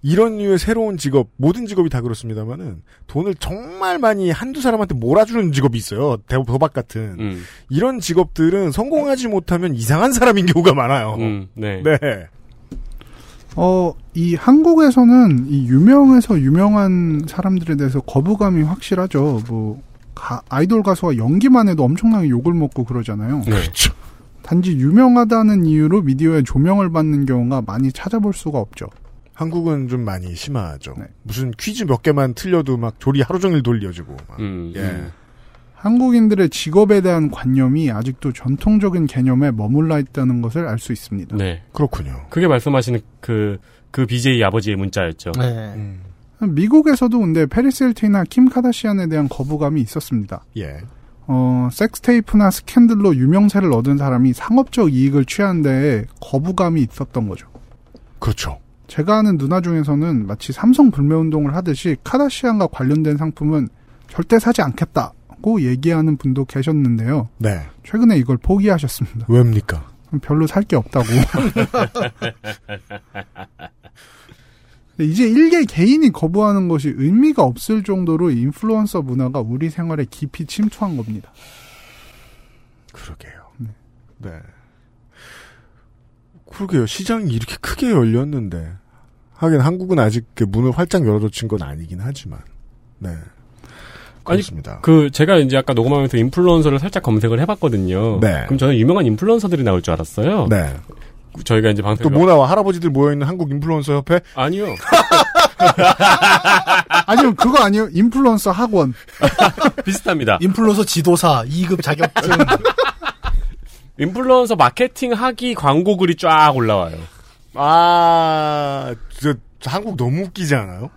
이런 류의 새로운 직업, 모든 직업이 다 그렇습니다만은, 돈을 정말 많이 한두 사람한테 몰아주는 직업이 있어요. 대- 도박 같은. 음. 이런 직업들은 성공하지 못하면 이상한 사람인 경우가 많아요. 음. 네. 네. 어, 이 한국에서는 이 유명해서 유명한 사람들에 대해서 거부감이 확실하죠. 뭐, 가- 아이돌 가수가 연기만 해도 엄청나게 욕을 먹고 그러잖아요. 네. 그렇죠. 단지 유명하다는 이유로 미디어에 조명을 받는 경우가 많이 찾아볼 수가 없죠. 한국은 좀 많이 심하죠. 네. 무슨 퀴즈 몇 개만 틀려도 막 조리 하루 종일 돌려주고. 막. 음. 예. 음. 한국인들의 직업에 대한 관념이 아직도 전통적인 개념에 머물러 있다는 것을 알 수 있습니다. 네. 그렇군요. 그게 말씀하시는 그, 그 BJ 아버지의 문자였죠. 네. 음. 미국에서도 근데 페리스 힐튼이나 킴 카다시안에 대한 거부감이 있었습니다. 예. 어, 섹스테이프나 스캔들로 유명세를 얻은 사람이 상업적 이익을 취하는 데에 거부감이 있었던 거죠. 그렇죠. 제가 아는 누나 중에서는 마치 삼성 불매운동을 하듯이 카다시안과 관련된 상품은 절대 사지 않겠다고 얘기하는 분도 계셨는데요. 네. 최근에 이걸 포기하셨습니다. 왜입니까? 별로 살 게 없다고. 이제 일개 개인이 거부하는 것이 의미가 없을 정도로 인플루언서 문화가 우리 생활에 깊이 침투한 겁니다. 그러게요. 네. 그러게요. 시장이 이렇게 크게 열렸는데. 하긴 한국은 아직 그 문을 활짝 열어젖힌 건 아니긴 하지만. 네. 아니, 그렇습니다. 그 제가 이제 아까 녹음하면서 인플루언서를 살짝 검색을 해봤거든요. 네. 그럼 저는 유명한 인플루언서들이 나올 줄 알았어요. 네. 저희가 이제 방송 또뭐 나와? 할아버지들 모여있는 한국 인플루언서 협회? 아니요. 아니면 그거 아니에요? 인플루언서 학원. 비슷합니다. 인플루언서 지도사 2급 자격증. 인플루언서 마케팅 하기 광고 글이 쫙 올라와요. 아, 저, 저 한국 너무 웃기지 않아요?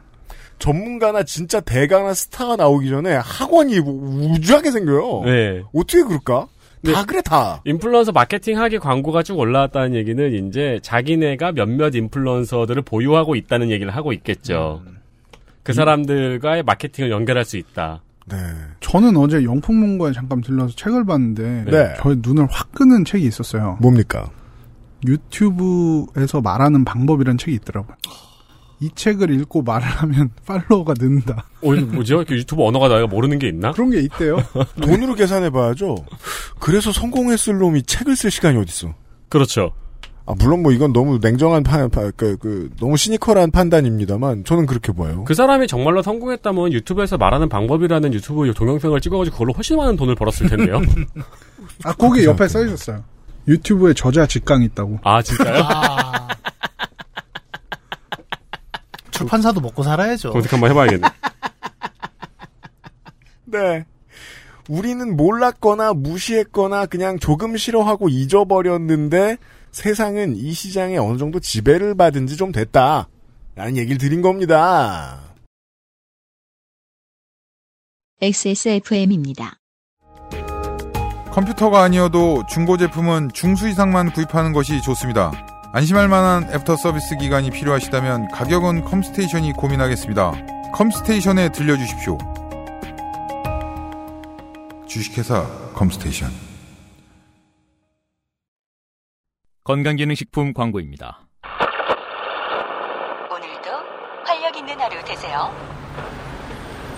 전문가나 진짜 대가나 스타가 나오기 전에 학원이 우주하게 생겨요. 네. 어떻게 그럴까? 다 네. 그래, 다. 인플루언서 마케팅 하기 광고가 쭉 올라왔다는 얘기는 이제 자기네가 몇몇 인플루언서들을 보유하고 있다는 얘기를 하고 있겠죠. 그 사람들과의 마케팅을 연결할 수 있다. 네. 저는 어제 영풍문고에 잠깐 들러서 책을 봤는데 네. 저의 눈을 확 끄는 책이 있었어요. 뭡니까? 유튜브에서 말하는 방법이라는 책이 있더라고요. 이 책을 읽고 말을 하면 팔로워가 는다. 어, 뭐죠? 이렇게 유튜브 언어가 내가 모르는 게 있나? 그런 게 있대요. 돈으로 계산해봐야죠. 그래서 성공했을 놈이 책을 쓸 시간이 어딨어. 그렇죠. 아, 물론 뭐 이건 너무 냉정한 판, 파- 그, 그, 너무 시니컬한 판단입니다만, 저는 그렇게 봐요. 그 사람이 정말로 성공했다면 유튜브에서 말하는 방법이라는 유튜브 동영상을 찍어가지고 그걸로 훨씬 많은 돈을 벌었을 텐데요. 아, 거기 옆에 써 있었어요. 유튜브에 저자 직강이 있다고. 아, 진짜요? 아. 출판사도 먹고 살아야죠. 검색 한번 해봐야겠네. 네. 우리는 몰랐거나 무시했거나 그냥 조금 싫어하고 잊어버렸는데 세상은 이 시장에 어느 정도 지배를 받은 지 좀 됐다. 라는 얘기를 드린 겁니다. XSFM입니다. 컴퓨터가 아니어도 중고 제품은 중수 이상만 구입하는 것이 좋습니다. 안심할 만한 애프터 서비스 기간이 필요하시다면 가격은 컴스테이션이 고민하겠습니다. 컴스테이션에 들려주십시오. 주식회사 컴스테이션. 건강기능식품 광고입니다. 오늘도 활력 있는 하루 되세요.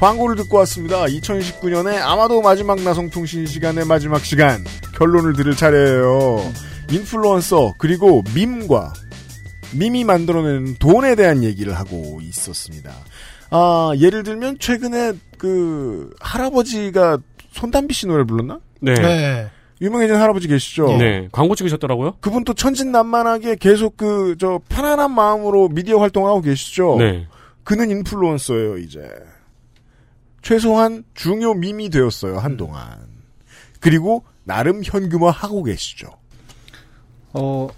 광고를 듣고 왔습니다. 2019년에 아마도 마지막 나성통신 시간의 마지막 시간. 결론을 들을 차례예요. 인플루언서 그리고 밈과 밈이 만들어내는 돈에 대한 얘기를 하고 있었습니다. 아, 예를 들면 최근에 그 할아버지가 손담비 씨 노래 불렀나? 네. 네. 유명해진 할아버지 계시죠? 네. 광고 찍으셨더라고요? 그분 또 천진난만하게 계속 그 저 편안한 마음으로 미디어 활동을 하고 계시죠? 네. 그는 인플루언서예요, 이제. 최소한 중요 밈이 되었어요, 한동안. 그리고 나름 현금화 하고 계시죠. 어,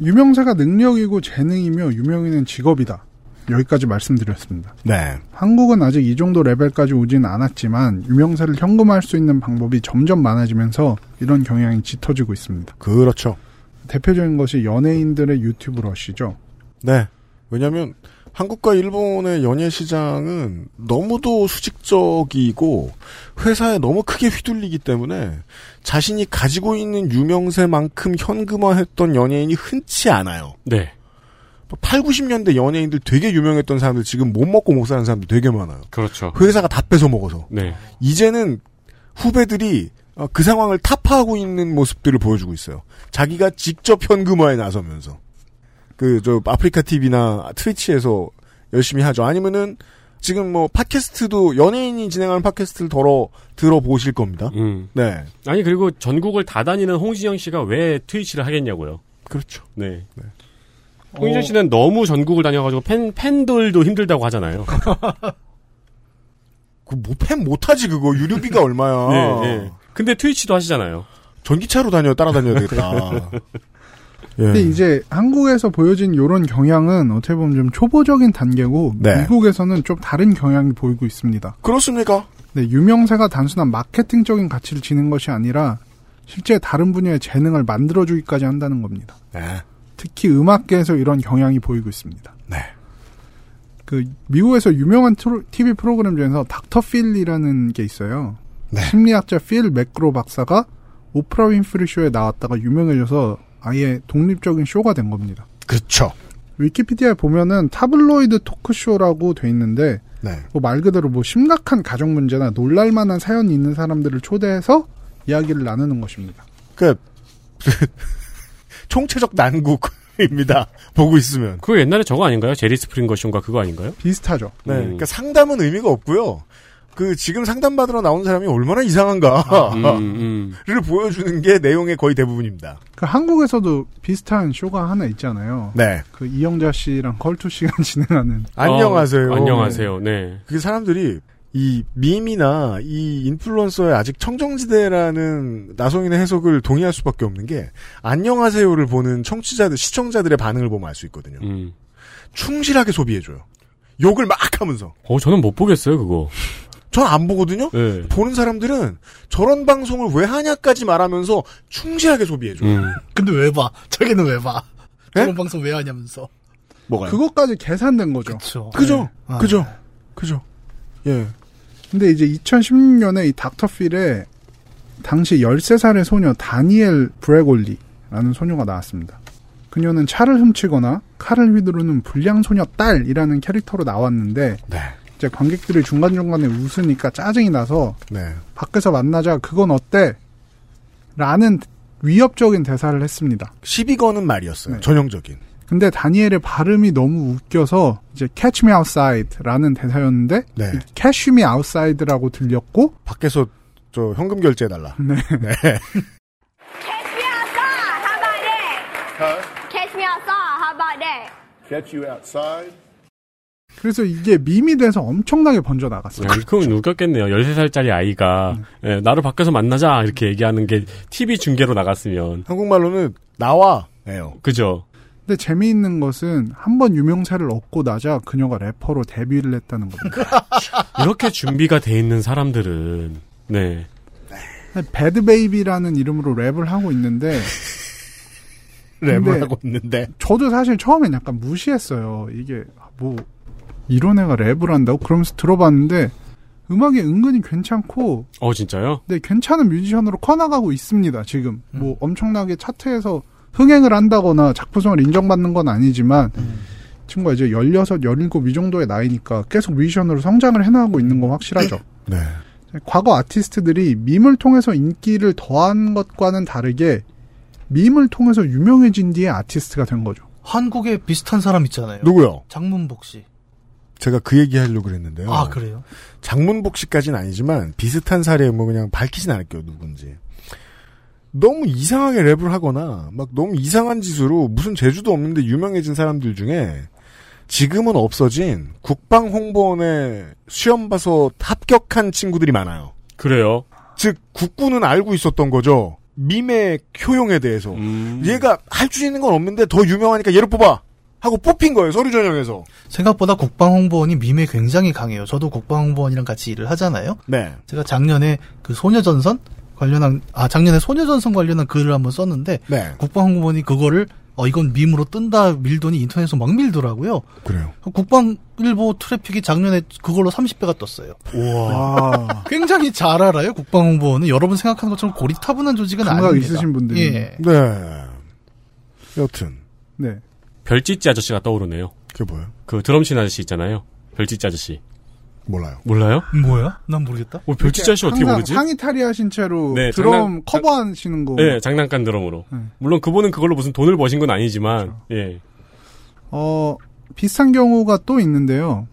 유명세가 능력이고 재능이며 유명인은 직업이다. 여기까지 말씀드렸습니다. 네. 한국은 아직 이 정도 레벨까지 오진 않았지만 유명세를 현금화할 수 있는 방법이 점점 많아지면서 이런 경향이 짙어지고 있습니다. 그렇죠. 대표적인 것이 연예인들의 유튜브 러시죠. 네. 왜냐면, 한국과 일본의 연예 시장은 너무도 수직적이고, 회사에 너무 크게 휘둘리기 때문에, 자신이 가지고 있는 유명세만큼 현금화했던 연예인이 흔치 않아요. 네. 8, 90년대 연예인들 되게 유명했던 사람들 지금 못 먹고 못 사는 사람들 되게 많아요. 그렇죠. 회사가 다 뺏어 먹어서. 네. 이제는 후배들이 어, 그 상황을 타파하고 있는 모습들을 보여주고 있어요. 자기가 직접 현금화에 나서면서. 그, 저, 아프리카 TV나 트위치에서 열심히 하죠. 아니면은, 지금 뭐, 팟캐스트도 연예인이 진행하는 팟캐스트를 덜어 들어보실 겁니다. 음. 네. 아니 그리고 전국을 다 다니는 홍진영 씨가 왜 트위치를 하겠냐고요. 그렇죠. 네. 홍진영 씨는 너무 전국을 다녀가지고 팬 팬들도 힘들다고 하잖아요. 그, 뭐, 팬 못하지, 그거. 유료비가 얼마야. 네, 네. 근데 트위치도 하시잖아요. 전기차로 다녀 따라다녀야 되겠다. 예. 근데 이제 한국에서 보여진 이런 경향은 어떻게 보면 좀 초보적인 단계고 네. 미국에서는 좀 다른 경향이 보이고 있습니다. 그렇습니까? 네, 유명세가 단순한 마케팅적인 가치를 지닌 것이 아니라 실제 다른 분야의 재능을 만들어주기까지 한다는 겁니다. 네. 특히 음악계에서 이런 경향이 보이고 있습니다. 네. 그 미국에서 유명한 TV 프로그램 중에서 닥터 필이라는 게 있어요. 네. 심리학자 필 맥그로 박사가 오프라 윈프리 쇼에 나왔다가 유명해져서 아예 독립적인 쇼가 된 겁니다. 그렇죠. 위키피디아에 보면은 타블로이드 토크쇼라고 돼 있는데 네. 뭐 말 그대로 뭐 심각한 가정 문제나 놀랄만한 사연이 있는 사람들을 초대해서 이야기를 나누는 것입니다. 그 총체적 난국입니다. 보고 있으면. 그거 옛날에 저거 아닌가요? 제리 스프링거 쇼인가 그거 아닌가요? 비슷하죠. 네. 음. 그러니까 상담은 의미가 없고요. 그 지금 상담 받으러 나온 사람이 얼마나 이상한가를 음, 음. 보여주는 게 내용의 거의 대부분입니다. 그 한국에서도 비슷한 쇼가 하나 있잖아요. 네. 그 이영자 씨랑 컬투 씨가 진행하는 안녕하세요. 어, 안녕하세요. 네. 그게 사람들이 이 밈이나 이 인플루언서의 아직 청정지대라는 나성인의 해석을 동의할 수밖에 없는 게 안녕하세요를 보는 청취자들 시청자들의 반응을 보면 알 수 있거든요. 음. 충실하게 소비해줘요. 욕을 막 하면서. 어, 저는 못 보겠어요, 그거. 전 안 보거든요. 네. 보는 사람들은 저런 방송을 왜 하냐까지 말하면서 충실하게 소비해줘요. 음. 근데 왜 봐? 자기는 왜 봐? 예? 저런 방송 왜 하냐면서. 뭐가요? 그것까지 계산된 거죠. 그쵸. 그죠? 네. 그죠? 그죠? 예. 근데 이제 2016년에 이 닥터 필에 당시 13살의 소녀 다니엘 브레골리라는 소녀가 나왔습니다. 그녀는 차를 훔치거나 칼을 휘두르는 불량 소녀 딸이라는 캐릭터로 나왔는데 네. 이제 관객들이 중간중간에 웃으니까 짜증이 나서 네. 밖에서 만나자 그건 어때? 라는 위협적인 대사를 했습니다. 시비 거는 말이었어요. 네. 전형적인. 근데 다니엘의 발음이 너무 웃겨서 이제 catch me outside라는 대사였는데 네. catch me outside라고 들렸고 밖에서 저 현금 결제해 달라. 네. 네. Catch me outside. How about that? Catch me outside. How about that? Catch you outside. 그래서 이게 밈이 돼서 엄청나게 번져 나갔어요. 야, 그건 웃겼겠네요. 13살짜리 아이가, 예, 나를 밖에서 만나자, 이렇게 얘기하는 게 TV 중계로 나갔으면. 한국말로는 나와예요. 그죠? 근데 재미있는 것은 한 번 유명세를 얻고 나자 그녀가 래퍼로 데뷔를 했다는 겁니다. 이렇게 준비가 돼 있는 사람들은, 네. 배드베이비라는 이름으로 랩을 하고 있는데 랩을 하고 있는데. 저도 사실 처음엔 약간 무시했어요. 이게 뭐 이런 애가 랩을 한다고 그러면서 들어봤는데 음악이 은근히 괜찮고 어, 진짜요? 네 괜찮은 뮤지션으로 커나가고 있습니다. 지금 음. 뭐 엄청나게 차트에서 흥행을 한다거나 작품성을 인정받는 건 아니지만 음. 친구가 이제 16, 17 이 정도의 나이니까 계속 뮤지션으로 성장을 해나가고 있는 건 확실하죠. 네. 과거 아티스트들이 밈을 통해서 인기를 더한 것과는 다르게 밈을 통해서 유명해진 뒤에 아티스트가 된 거죠. 한국에 비슷한 사람 있잖아요. 누구요? 장문복 씨. 제가 그 얘기 하려고 그랬는데요. 아, 그래요? 장문복 씨까지는 아니지만 비슷한 사례 뭐 그냥 밝히진 않을게요 누군지. 너무 이상하게 랩을 하거나 막 너무 이상한 짓으로 무슨 재주도 없는데 유명해진 사람들 중에 지금은 없어진 국방 홍보원에 시험 봐서 합격한 친구들이 많아요. 그래요? 즉 국군은 알고 있었던 거죠. 밈의 효용에 대해서. 음. 얘가 할수 있는 건 없는데 더 유명하니까 얘를 뽑아 하고 뽑힌 거예요 서류 전형에서. 생각보다 국방홍보원이 밈에 굉장히 강해요. 저도 국방홍보원이랑 같이 일을 하잖아요. 네. 제가 작년에 그 소녀전선 관련한 아 작년에 소녀전선 관련한 글을 한번 썼는데 네. 국방홍보원이 그거를 어 이건 밈으로 뜬다 밀더니 인터넷에서 막 밀더라고요. 그래요. 국방일보 트래픽이 작년에 그걸로 30배가 떴어요. 와. 굉장히 잘 알아요. 국방홍보원은 여러분 생각하는 것처럼 고리타분한 조직은 아닙니다. 있으신 분들이. 예. 네. 여튼 네. 별짓지 아저씨가 떠오르네요. 그게 뭐예요? 그 드럼신 아저씨 있잖아요. 별짓지 아저씨. 몰라요. 몰라요? 뭐야? 난 모르겠다. 어, 별짓지 아저씨 어떻게 모르지? 상의 탈의하신 채로 네, 드럼 장난- 커버하시는 거. 네, 장난감 드럼으로. 네. 물론 그분은 그걸로 무슨 돈을 버신 건 아니지만, 그렇죠. 예. 어, 비슷한 경우가 또 있는데요.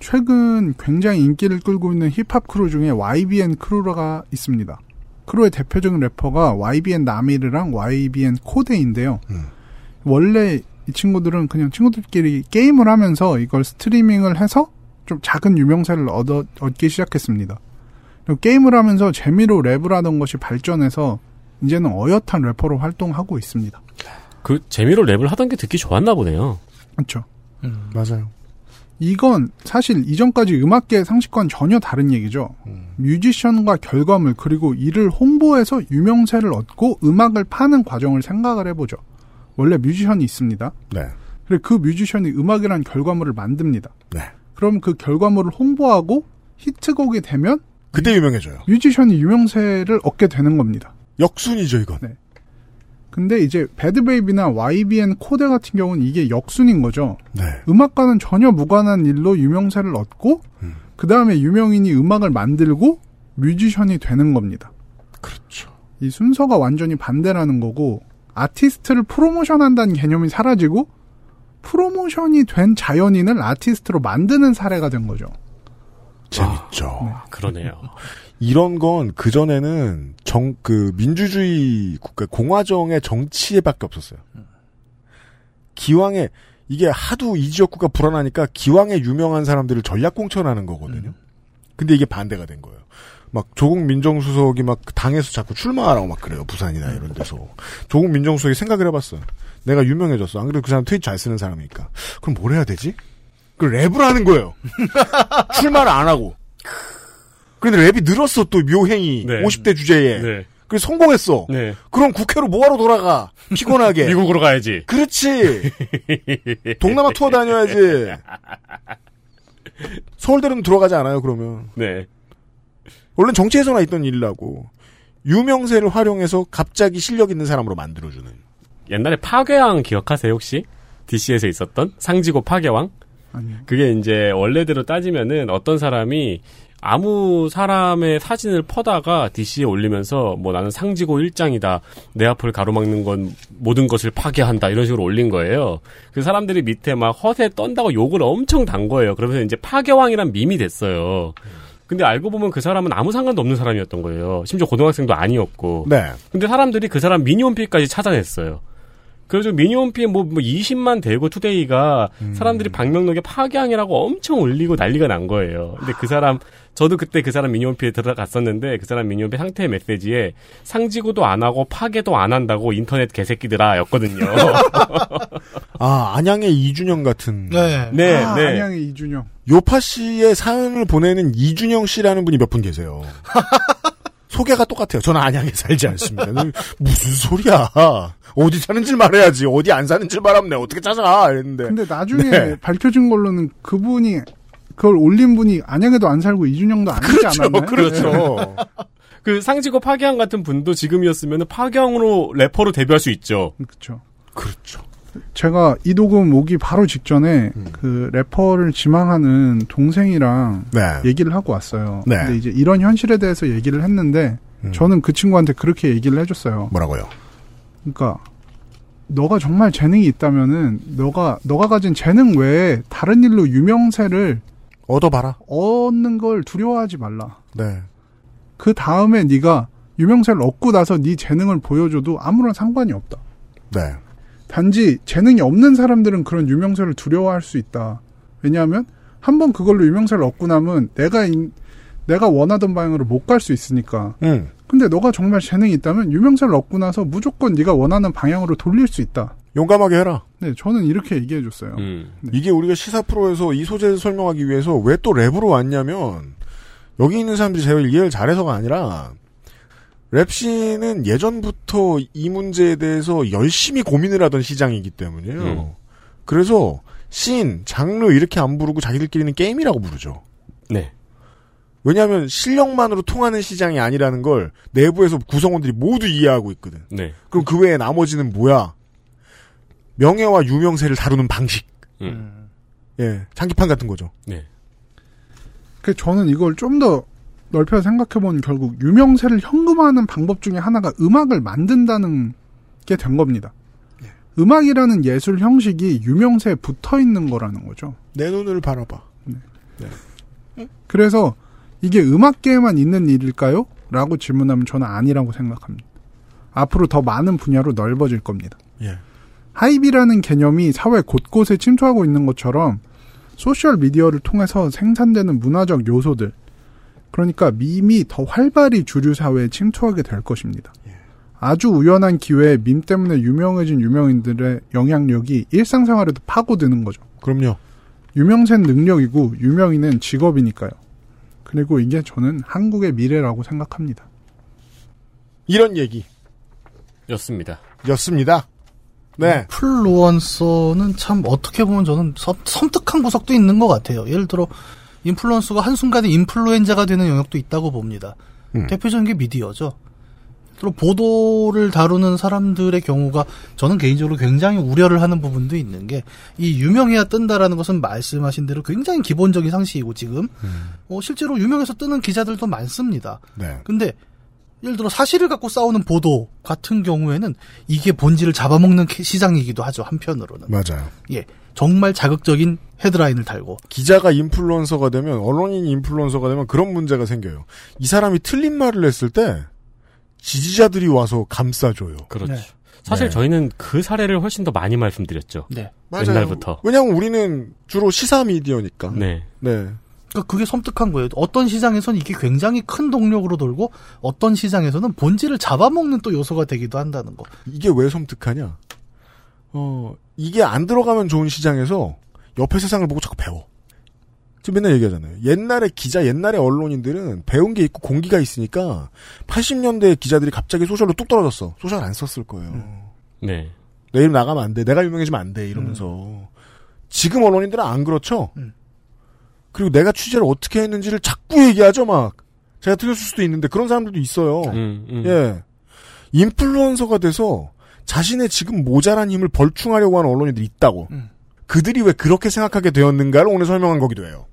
최근 굉장히 인기를 끌고 있는 힙합 크루 중에 YBN 크루가 있습니다. 크루의 대표적인 래퍼가 YBN 나미르랑 YBN 코데인데요. 음. 원래 이 친구들은 그냥 친구들끼리 게임을 하면서 이걸 스트리밍을 해서 좀 작은 유명세를 얻어, 얻기 시작했습니다. 그리고 게임을 하면서 재미로 랩을 하던 것이 발전해서 이제는 어엿한 래퍼로 활동하고 있습니다. 그 재미로 랩을 하던 게 듣기 좋았나 보네요. 그렇죠. 맞아요. 이건 사실 이전까지 음악계 상식과는 전혀 다른 얘기죠. 뮤지션과 결과물 그리고 이를 홍보해서 유명세를 얻고 음악을 파는 과정을 생각을 해보죠. 원래 뮤지션이 있습니다. 네. 그리고 그 뮤지션이 음악이라는 결과물을 만듭니다. 네. 그럼 그 결과물을 홍보하고 히트곡이 되면 그때 유명해져요. 뮤지션이 유명세를 얻게 되는 겁니다. 역순이죠, 이건. 네. 근데 이제 배드베이비나 YBN 코데 같은 경우는 이게 역순인 거죠. 네. 음악과는 전혀 무관한 일로 유명세를 얻고 그 다음에 유명인이 음악을 만들고 뮤지션이 되는 겁니다. 그렇죠. 이 순서가 완전히 반대라는 거고 아티스트를 프로모션한다는 개념이 사라지고 프로모션이 된 자연인을 아티스트로 만드는 사례가 된 거죠. 재밌죠. 그러네요. 이런 건 그전에는 정, 그, 민주주의 국가, 공화정의 정치에밖에 없었어요. 기왕에, 이게 하도 이 지역구가 불안하니까 기왕에 유명한 사람들을 전략 공천하는 거거든요. 근데 이게 반대가 된 거예요. 막 조국 민정수석이 막 당에서 자꾸 출마하라고 막 그래요. 부산이나 이런 데서. 조국 민정수석이 생각을 해봤어요. 내가 유명해졌어. 안 그래도 그 사람 트윗 잘 쓰는 사람이니까. 그럼 뭘 해야 되지? 그 랩을 하는 거예요. 출마를 안 하고. 근데 랩이 늘었어 또 묘행이 네. 50대 주제에. 네. 그래서 성공했어. 네. 그럼 국회로 뭐하러 돌아가? 피곤하게. 미국으로 가야지. 그렇지. 동남아 투어 다녀야지. 서울대로는 들어가지 않아요, 그러면. 네. 원래는 정치에서나 있던 일이라고. 유명세를 활용해서 갑자기 실력 있는 사람으로 만들어주는. 옛날에 파괴왕 기억하세요 혹시? DC에서 있었던 상지고 파괴왕? 아니요. 그게 이제 원래대로 따지면은 어떤 사람이 아무 사람의 사진을 퍼다가 DC에 올리면서 뭐 나는 상지고 일장이다. 내 앞을 가로막는 건 모든 것을 파괴한다. 이런 식으로 올린 거예요. 그 사람들이 밑에 막 허세 떤다고 욕을 엄청 단 거예요. 그러면서 이제 파괴왕이란 밈이 됐어요. 근데 알고 보면 그 사람은 아무 상관도 없는 사람이었던 거예요. 심지어 고등학생도 아니었고. 네. 근데 사람들이 그 사람 미니홈피까지 찾아냈어요. 그래서 미니홈피에 뭐, 뭐 20만 대고 투데이가 사람들이 박명록에 파괴왕이라고 엄청 올리고 난리가 난 거예요. 근데 그 사람, 저도 그때 그 사람 미니홈피에 들어갔었는데 그 사람 미니홈피 상태 메시지에 상지고도 안 하고 파괴도 안 한다고 인터넷 개새끼들아 였거든요. 아, 안양의 이준영 같은. 네. 네, 아, 네. 안양의 이준영. 요파 씨의 사연을 보내는 이준영 씨라는 분이 몇 분 계세요. 소개가 똑같아요. 저는 안양에 살지 않습니다. 무슨 소리야. 어디 사는지 말해야지. 어디 안 사는지 말하면 내가 어떻게 찾아. 이랬는데. 근데 나중에 네. 밝혀진 걸로는 그분이 그걸 올린 분이 안양에도 안 살고 이준영도 아니지 그렇죠. 않았나요? 그렇죠. 그 상지고 파괴왕 같은 분도 지금이었으면 파괴왕으로 래퍼로 데뷔할 수 있죠. 그렇죠. 그렇죠. 제가 이 녹음 오기 바로 직전에 음. 그 래퍼를 지망하는 동생이랑 네. 얘기를 하고 왔어요. 네. 근데 이제 이런 현실에 대해서 얘기를 했는데 음. 저는 그 친구한테 그렇게 얘기를 해줬어요. 뭐라고요? 그러니까 너가 정말 재능이 있다면은 너가 너가 가진 재능 외에 다른 일로 유명세를 얻어봐라. 얻는 걸 두려워하지 말라. 네. 그 다음에 네가 유명세를 얻고 나서 네 재능을 보여줘도 아무런 상관이 없다. 네. 단지 재능이 없는 사람들은 그런 유명세를 두려워할 수 있다. 왜냐하면 한 번 그걸로 유명세를 얻고 나면 내가 인- 내가 원하던 방향으로 못 갈 수 있으니까. 음. 근데 너가 정말 재능이 있다면 유명세를 얻고 나서 무조건 네가 원하는 방향으로 돌릴 수 있다. 용감하게 해라. 네, 저는 이렇게 얘기해 줬어요. 음. 이게 우리가 시사 프로에서 이 소재를 설명하기 위해서 왜 또 랩으로 왔냐면 여기 있는 사람들이 제일 이해를 잘해서가 아니라 랩씬은 예전부터 이 문제에 대해서 열심히 고민을 하던 시장이기 때문이에요. 음. 그래서 씬, 장르 이렇게 안 부르고 자기들끼리는 게임이라고 부르죠. 네. 왜냐하면 실력만으로 통하는 시장이 아니라는 걸 내부에서 구성원들이 모두 이해하고 있거든. 네. 그럼 그 외에 나머지는 뭐야? 명예와 유명세를 다루는 방식. 음. 예, 장기판 같은 거죠. 네. 그 저는 이걸 좀 더 넓혀 생각해 보면 결국 유명세를 현금화하는 방법 중에 하나가 음악을 만든다는 게 된 겁니다. 음악이라는 예술 형식이 유명세에 붙어 있는 거라는 거죠. 내 눈을 바라봐. 그래서 이게 음악계에만 있는 일일까요? 라고 질문하면 저는 아니라고 생각합니다. 앞으로 더 많은 분야로 넓어질 겁니다. 예. hype이라는 개념이 사회 곳곳에 침투하고 있는 것처럼 소셜 미디어를 통해서 생산되는 문화적 요소들, 그러니까 밈이 더 활발히 주류 사회에 침투하게 될 것입니다. 아주 우연한 기회에 밈 때문에 유명해진 유명인들의 영향력이 일상생활에도 파고드는 거죠. 그럼요. 유명세는 능력이고 유명인은 직업이니까요. 그리고 이게 저는 한국의 미래라고 생각합니다. 이런 얘기. 였습니다. 였습니다. 네. 인플루언서는 참 어떻게 보면 저는 섬, 섬뜩한 구석도 있는 것 같아요. 예를 들어 인플루언서가 한순간에 인플루엔자가 되는 영역도 있다고 봅니다. 음. 대표적인 게 미디어죠. 또 보도를 다루는 사람들의 경우가 저는 개인적으로 굉장히 우려를 하는 부분도 있는 게 이 유명해야 뜬다라는 것은 말씀하신 대로 굉장히 기본적인 상식이고 지금 어, 실제로 유명해서 뜨는 기자들도 많습니다. 네. 근데 예를 들어 사실을 갖고 싸우는 보도 같은 경우에는 이게 본질을 잡아먹는 캐- 시장이기도 하죠 한편으로는. 맞아요. 예, 정말 자극적인 헤드라인을 달고 기자가 인플루언서가 되면 언론인이 인플루언서가 되면 그런 문제가 생겨요. 이 사람이 틀린 말을 했을 때 지지자들이 와서 감싸줘요. 그렇죠. 네. 사실 네. 저희는 그 사례를 훨씬 더 많이 말씀드렸죠. 네. 옛날부터. 왜냐하면 우리는 주로 시사 미디어니까. 네. 네. 그러니까 그게 섬뜩한 거예요. 어떤 시장에서는 이게 굉장히 큰 동력으로 돌고 어떤 시장에서는 본질을 잡아먹는 또 요소가 되기도 한다는 거. 이게 왜 섬뜩하냐? 어, 이게 안 들어가면 좋은 시장에서 옆에 세상을 보고 자꾸 배워. 지금 맨날 얘기하잖아요. 옛날에 기자, 옛날에 언론인들은 배운 게 있고 공기가 있으니까 80년대 기자들이 갑자기 소셜로 뚝 떨어졌어. 소셜 안 썼을 거예요. 네. 내 이름 나가면 안 돼. 내가 유명해지면 안 돼. 이러면서. 지금 언론인들은 안 그렇죠? 그리고 내가 취재를 어떻게 했는지를 자꾸 얘기하죠, 막. 제가 틀렸을 수도 있는데 그런 사람들도 있어요. 음, 음. 예. 인플루언서가 돼서 자신의 지금 모자란 힘을 벌충하려고 하는 언론인들이 있다고. 그들이 왜 그렇게 생각하게 되었는가를 오늘 설명한 거기도 해요.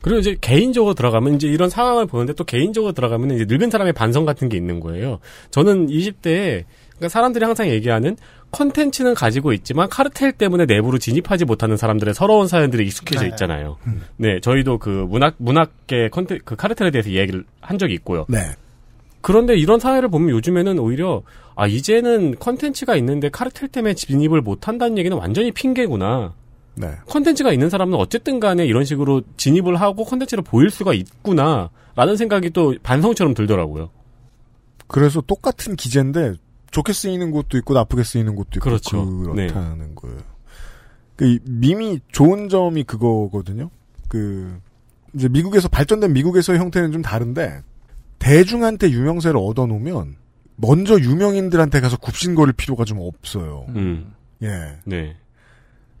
그리고 이제 개인적으로 들어가면 이제 이런 상황을 보는데 또 개인적으로 들어가면 이제 늙은 사람의 반성 같은 게 있는 거예요. 저는 20대에 그러니까 사람들이 항상 얘기하는 컨텐츠는 가지고 있지만 카르텔 때문에 내부로 진입하지 못하는 사람들의 서러운 사연들이 익숙해져 네. 있잖아요. 네, 저희도 그 문학 문학계 컨텐 그 카르텔에 대해서 얘기를 한 적이 있고요. 네. 그런데 이런 사회를 보면 요즘에는 오히려 아 이제는 컨텐츠가 있는데 카르텔 때문에 진입을 못 한다는 얘기는 완전히 핑계구나. 네. 컨텐츠가 있는 사람은 어쨌든 간에 이런 식으로 진입을 하고 컨텐츠를 보일 수가 있구나. 라는 생각이 또 반성처럼 들더라고요. 그래서 똑같은 기재인데 좋게 쓰이는 곳도 있고 나쁘게 쓰이는 곳도 있고 그렇죠. 그렇다는 거예요. 그이 밈이 좋은 점이 그거거든요. 그 이제 미국에서 발전된 미국에서의 형태는 좀 다른데 대중한테 유명세를 얻어놓으면 먼저 유명인들한테 가서 굽신거릴 필요가 좀 없어요. 음. 예. 네.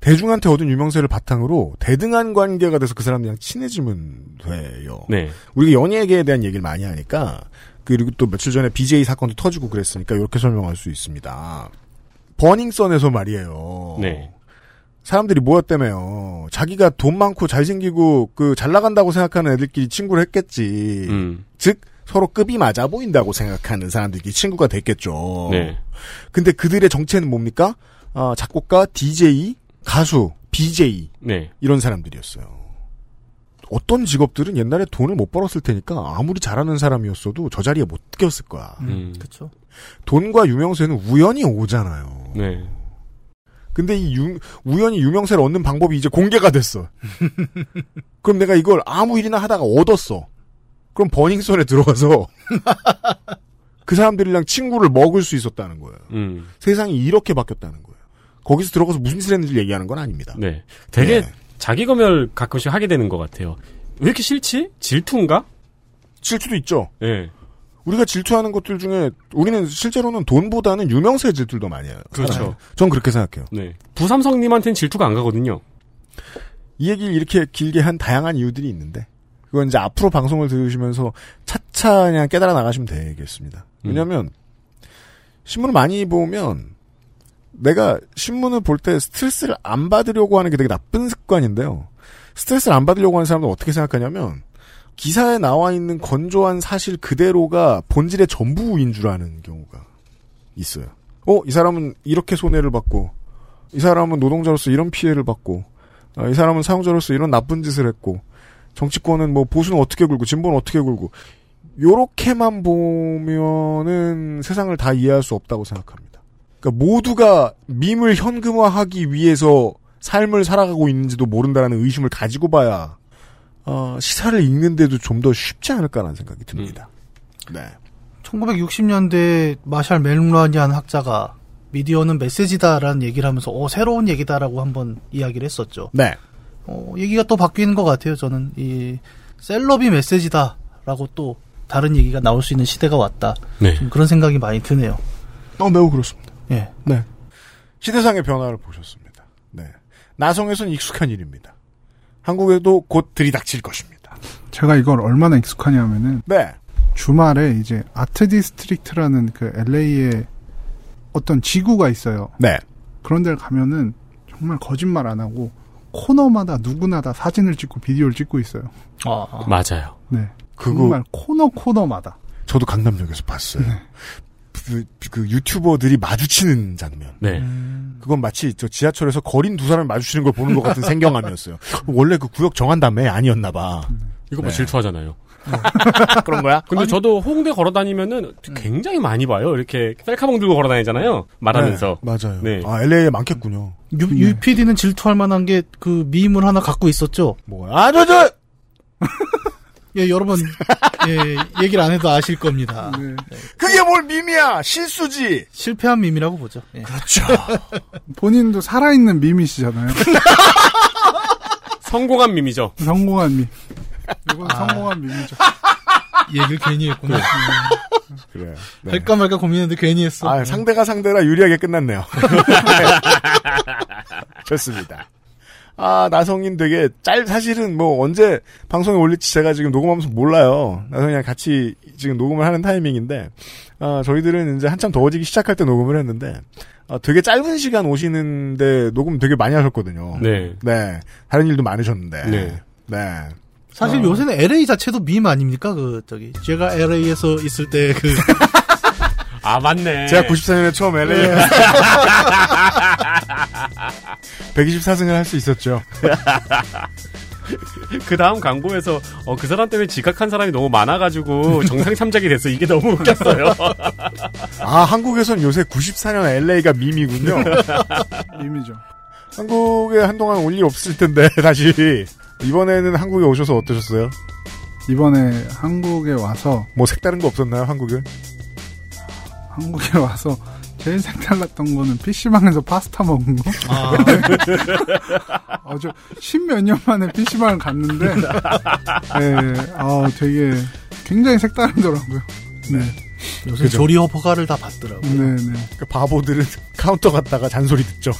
대중한테 얻은 유명세를 바탕으로 대등한 관계가 돼서 그 사람들이랑 친해지면 돼요. 네. 우리가 연예계에 대한 얘기를 많이 하니까 그리고 또 며칠 전에 BJ 사건도 터지고 그랬으니까 이렇게 설명할 수 있습니다. 버닝썬에서 말이에요. 네. 사람들이 뭐였다며요. 자기가 돈 많고 잘생기고 그 잘 나간다고 생각하는 애들끼리 친구를 했겠지. 음. 즉 서로 급이 맞아 보인다고 생각하는 사람들끼리 친구가 됐겠죠. 네. 근데 그들의 정체는 뭡니까? 아, 작곡가, DJ, 가수, BJ 네. 이런 사람들이었어요. 어떤 직업들은 옛날에 돈을 못 벌었을 테니까 아무리 잘하는 사람이었어도 저 자리에 못 꼈을 거야. 음. 그렇죠. 돈과 유명세는 우연히 오잖아요. 네. 근데 이 유- 우연히 유명세를 얻는 방법이 이제 공개가 됐어. 그럼 내가 이걸 아무 일이나 하다가 얻었어. 그럼 버닝썬에 들어가서 그 사람들이랑 친구를 먹을 수 있었다는 거예요. 음. 세상이 이렇게 바뀌었다는 거예요. 거기서 들어가서 무슨 짓을 했는지 얘기하는 건 아닙니다. 네. 되게 네. 자기 검열 가끔씩 하게 되는 것 같아요. 왜 이렇게 싫지? 질투인가? 질투도 있죠. 네. 우리가 질투하는 것들 중에 우리는 실제로는 돈보다는 유명세 질투를 더 많이 해요. 그렇죠. 전 그렇게 생각해요. 네. 부삼성님한테는 질투가 안 가거든요. 이 얘기를 이렇게 길게 한 다양한 이유들이 있는데 그건 이제 앞으로 방송을 들으시면서 차차 그냥 깨달아 나가시면 되겠습니다. 왜냐하면 신문을 많이 보면 내가 신문을 볼 때 스트레스를 안 받으려고 하는 게 되게 나쁜 습관인데요. 스트레스를 안 받으려고 하는 사람은 어떻게 생각하냐면 기사에 나와 있는 건조한 사실 그대로가 본질의 전부인 줄 아는 경우가 있어요. 어, 이 사람은 이렇게 손해를 받고, 이 사람은 노동자로서 이런 피해를 받고, 아, 이 사람은 사용자로서 이런 나쁜 짓을 했고, 정치권은 뭐 보수는 어떻게 굴고, 진보는 어떻게 굴고, 요렇게만 보면은 세상을 다 이해할 수 없다고 생각합니다. 그러니까 모두가 밈을 현금화하기 위해서 삶을 살아가고 있는지도 모른다라는 의심을 가지고 봐야 어, 시사를 읽는데도 좀 더 쉽지 않을까라는 생각이 듭니다. 네. 1960년대 마샬 멜루라니안 학자가 미디어는 메시지다라는 얘기를 하면서 어 새로운 얘기다라고 한번 이야기를 했었죠. 네. 어, 얘기가 또 바뀌는 것 같아요. 저는 이 셀럽이 메시지다라고 또 다른 얘기가 나올 수 있는 시대가 왔다. 네. 좀 그런 생각이 많이 드네요. 어, 매우 그렇습니다. 예. 네. 시대상의 변화를 보셨습니다. 네. 나성에선 익숙한 일입니다. 한국에도 곧 들이닥칠 것입니다. 제가 이걸 얼마나 익숙하냐면은 네. 주말에 이제 Art District라는 그 LA의 어떤 지구가 있어요. 네. 그런 데를 가면은 정말 거짓말 안 하고 코너마다 누구나 다 사진을 찍고 비디오를 찍고 있어요. 아, 맞아요. 네. 그거 정말 코너 코너마다. 저도 강남역에서 봤어요. 그, 그 유튜버들이 마주치는 장면. 네. 그건 마치 저 지하철에서 거린 두 사람이 마주치는 걸 보는 것 같은 생경함이었어요. 원래 그 구역 정한 다음에 아니었나 봐. 이거 뭐 네. 질투하잖아요. 그런 거야? 근데 저도 홍대 걸어 다니면은 굉장히 많이 봐요. 이렇게 셀카봉 들고 걸어 다니잖아요. 말하면서. 네, 맞아요. 네. 아, LA에 많겠군요. 유, UPD는 질투할 만한 게그 밈을 하나 갖고 있었죠. 뭐야? 아, 저, 저! 예, 여러분, 예, 얘기를 안 해도 아실 겁니다. 그게 뭘 밈이야! 실수지! 실패한 밈이라고 보죠. 예. 그렇죠. 본인도 살아있는 밈이시잖아요. 성공한 밈이죠. 성공한 밈. 이건 아. 성공한 밈이죠. 얘기를 괜히 했구나. 그래. 음. 할까 말까 고민했는데 괜히 했어. 아, 상대가 상대라 유리하게 끝났네요. 좋습니다. 아, 나성인 되게 짤, 사실은 뭐 언제 방송에 올릴지 제가 지금 녹음하면서 몰라요. 나성이랑 같이 지금 녹음을 하는 타이밍인데, 아, 저희들은 이제 한참 더워지기 시작할 때 녹음을 했는데, 아, 되게 짧은 시간 오시는데 녹음 되게 많이 하셨거든요. 네. 네. 다른 일도 많으셨는데. 네. 네. 사실 어. 요새는 LA 자체도 밈 아닙니까? 그, 저기, 제가 LA에서 있을 때 그, 아, 맞네. 제가 94년에 처음 LA. 네. 124승을 할 수 있었죠. 그 다음 광고에서 어, 그 사람 때문에 지각한 사람이 너무 많아가지고 정상 참작이 됐어. 이게 너무 웃겼어요. 아, 한국에선 요새 94년 LA가 밈이군요. 밈이죠. 한국에 한동안 올 일 없을 텐데, 다시. 이번에는 한국에 오셔서 어떠셨어요? 이번에 한국에 와서 뭐 색다른 거 없었나요, 한국에? 한국에 와서 제일 색달랐던 거는 PC방에서 파스타 먹은 거. 아, 아주 십몇 년 만에 PC방을 갔는데, 예, 아, 되게 굉장히 색다르더라고요. 네. 요새 그죠. 조리 허가를 다 받더라고요. 네네. 그 바보들은 카운터 갔다가 잔소리 듣죠.